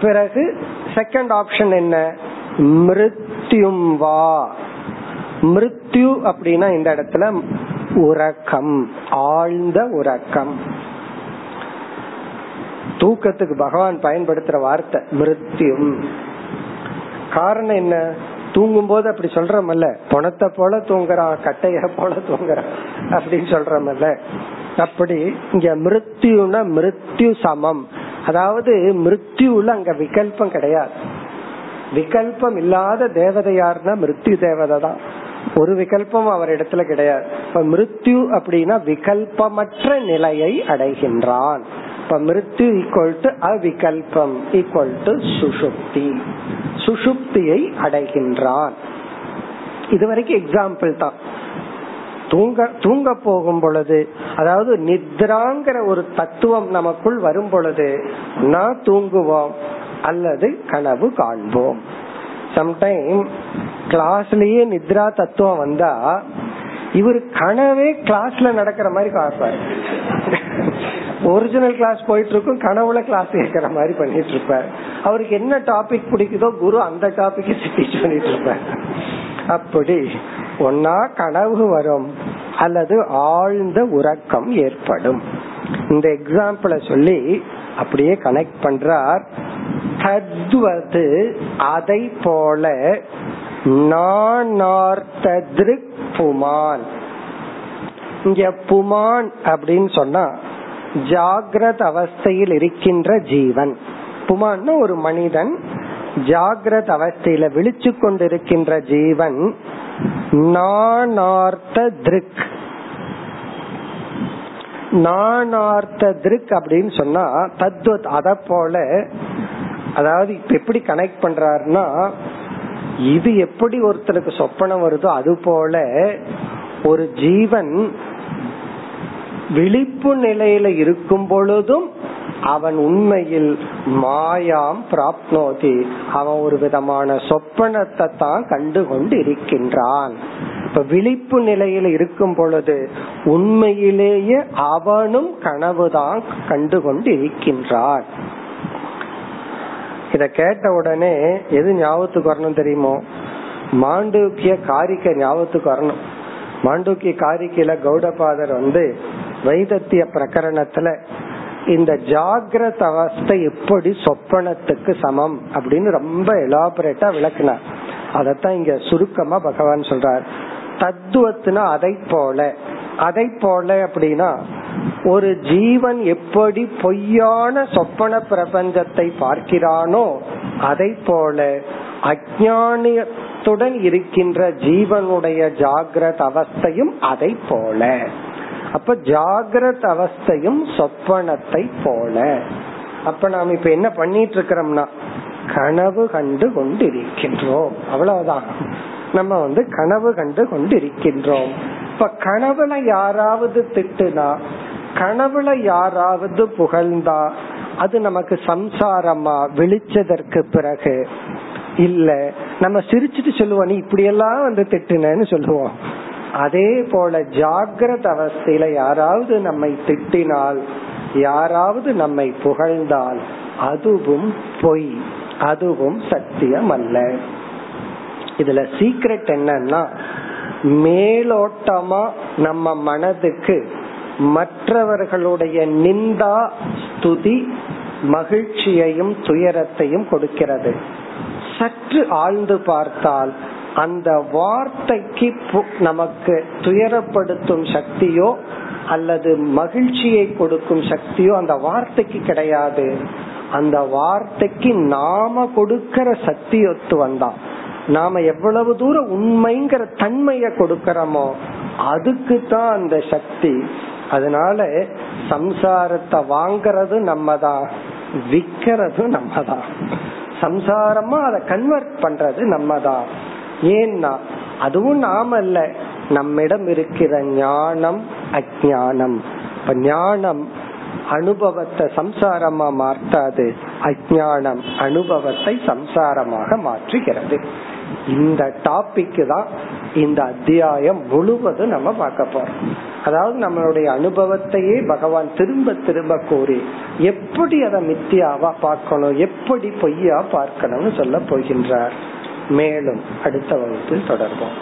பிறகு செகண்ட் ஆப்ஷன் என்ன? மிருத்யும் வா. மிருத்யு அப்படின்னா இந்த இடத்துல உறக்கம் ஆழ்ந்த உறக்கம். தூக்கத்துக்கு பகவான் பயன்படுத்துற வார்த்தை மிருத்யும் காரணம் என்ன? தூங்கும் போது அப்படி சொல்றமல்ல பணத்தை போல தூங்குறான் கட்டைய போல தூங்குறான் அப்படின்னு சொல்றமல்ல. அப்படி இங்க மிருத்யுனா மிருத்யு சமம். அதாவது மிருத்யுல அங்க விகல்பம் கிடையாது. விகல்பம் இல்லாத தேவதை யாருன்னா மிருத்யு தேவதை தான் ஒரு விகல்பம் அவர் இடத்துல கிடையாது. இப்ப மிருத்யு அப்படின்னா விகல்பமற்ற நிலையை அடைகின்றான். இப்ப மிருத்யு ஈக்குவல் டு அவிகல்பம் ஈக்குவல் டு சுசுப்தி சுசுப்தியை அடைகின்றான். இதுவரைக்கும் எக்ஸாம்பிள் தான். தூங்க தூங்க போகும் பொழுது அதாவது நித்ராங்கிற ஒரு தத்துவம் நமக்குள் வரும் பொழுது நான் தூங்குவோம் அல்லது கனவு காண்போம். சம்டைம் கிளாஸ்லயே நித்ரா தத்துவம் வந்தா இவர் கனவே கிளாஸ்ல நடக்கிற மாதிரி காப்பாரு ஒரிஜினல் கிளாஸ் போயிட்டு இருக்கும் கனவுல கிளாஸ் இருக்கிற மாதிரி பண்ணிட்டு இருப்பார் அவருக்கு என்ன டாபிக் பிடிக்குதோ குரு அந்த டாபிக் டீச் பண்ணிட்டு இருப்பார் அப்படி ஒன்னா கனவு வரும் அல்லது ஆழ்ந்த உறக்கம் ஏற்படும். இந்த எக்ஸாம்பிள சொல்லி அப்படியே கனெக்ட் பண்றார். தத்வது அதை போல நானார்த்ததிருக் புமான். இங்க புமான் அப்படின்னு சொன்னா ஜாகிரத அவஸ்தையில் இருக்கின்ற ஜீவன். புமான் ஒரு மனிதன் ஜாகிரத அவஸ்தையில விழிச்சு கொண்டிருக்கின்ற ஜீவன் நானார்த்த திருக் நானார்த்த திருக் அப்படின்னு சொன்னா தத்துவத் அத போல அதாவது இப்ப எப்படி கனெக்ட் பண்றாருன்னா இது எப்படி ஒருத்தருக்கு சொப்பனம் வருதோ அது போல ஒரு ஜீவன் விழிப்பு நிலையில இருக்கும் பொழுதும் அவன் உண்மையில் மாயாம் பிராப்னோதி. அவன் ஒரு விதமான சொப்பனத்தை தான் கண்டு கொண்டு இருக்கின்றான் இப்ப விழிப்பு நிலையில இருக்கும் பொழுது உண்மையிலேயே அவனும் கனவுதான் கண்டு கொண்டு இருக்கின்றான் இத கேட்ட உடனே எது ஞாபகத்துக்கு வரணும் தெரியுமோ? மாண்டூக்கிய காரிக்க ஞாபகத்துக்கு வரணும். மாண்டூக்கிய காரிக்கையில கௌடபாதர் வந்து வைதத்திய பிரகரணத்துல இந்த ஜாகிரத அவஸ்தை எப்படி சொப்பனத்துக்கு சமம் அப்படின்னு ரொம்ப எலாபரேட்டா விளக்குனார். அதத்தான் இங்க சுருக்கமா பகவான் சொல்றார். தத்துவத்துனா அதை போல. அதை போல அப்படின்னா ஒரு ஜீவன் எப்படி பொய்யான சொப்பன பிரபஞ்சத்தை பார்க்கிறானோ அதை போல அஜானியத்துடன் இருக்கின்ற ஜீவனுடைய ஜாகிரத அவஸ்தையும் அதை போல. அப்ப ஜாகிரத அவஸ்தையும் சொப்பனத்தை போல. அப்ப நாம் இப்ப என்ன பண்ணிட்டு இருக்கிறோம்னா கனவு கண்டு கொண்டிருக்கின்றோம். அவ்வளவுதான். நம்ம வந்து கனவு கண்டு கொண்டிருக்கின்றோம். இப்ப கனவுல யாராவது திட்டுனா கனவுல யாராவது புகழ்ந்தா அது நமக்கு சம்சாரமா விழிச்சதற்கு பிறகு இல்ல நம்ம சிரிச்சுட்டு சொல்லுவோம் நீ இப்படி எல்லாம் வந்து திட்டுனேன்னு சொல்லுவோம். அதே போல ஜாகிரத அவஸ்தையில யாராவது நம்மை திட்டினால் யாராவது நம்மை புகழ்ந்தால் அதுவும் பொய் அதுவும் சத்தியம் அல்ல இதுல சீக்ரெட் என்னன்னா மேலோட்டமா நம்ம மனதுக்கு மற்றவர்களுடைய நிந்தா ஸ்துதி மகிழ்ச்சியையும் துயரத்தையும் கொடுக்கிறது. சற்று ஆழ்ந்து பார்த்தால் அந்த வார்த்தைக்கு நமக்கு துயரப்படுத்தும் சக்தியோ அல்லது மகிழ்ச்சியை கொடுக்கும் சக்தியோ அந்த வார்த்தைக்கு கிடையாது. அந்த வார்த்தைக்கு நாம கொடுக்கிற சக்தியத்துவம் தான் நாம எவ்வளவு தூரம் உண்மைங்கிற தன்மைய கொடுக்கிறோமோ அதுக்கு தான் அந்த சக்தி. அதனால சம்சாரத்தை வாங்கறது நம்ம தான் விக்கிறதும் நம்ம தான் சம்சாரமா அதை கன்வெர்ட் பண்றது நம்ம தான் ஏன்னா அதுவும் நாம அல்ல நம்மிடம் இருக்கிற ஞானம் அஜானம் இப்ப ஞானம் அனுபவத்தை சம்சாரமா மாற்றாது. அஜானம் அனுபவத்தை சம்சாரமாக மாற்றுகிறது. இந்த டாபிக் தான் இந்த அத்தியாயம் முழுவதும் நம்ம பார்க்க போறோம். அதாவது நம்மளுடைய அனுபவத்தையே பகவான் திரும்ப திரும்ப கூறி எப்படி அதை மித்தியாவா பார்க்கணும் எப்படி பொய்யா பார்க்கணும்னு சொல்ல போகின்றார். மேலும் அடுத்த வகுப்பில் தொடர்போம்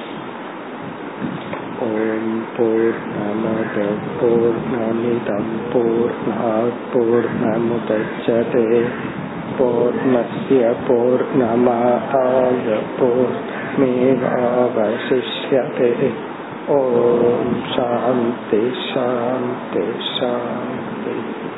ஓம் போர் நமத போர் पूर्णस्य पूर्णमाय पूर्णमेवावशिष्यते ॐ शान्ति शान्ति शान्ति।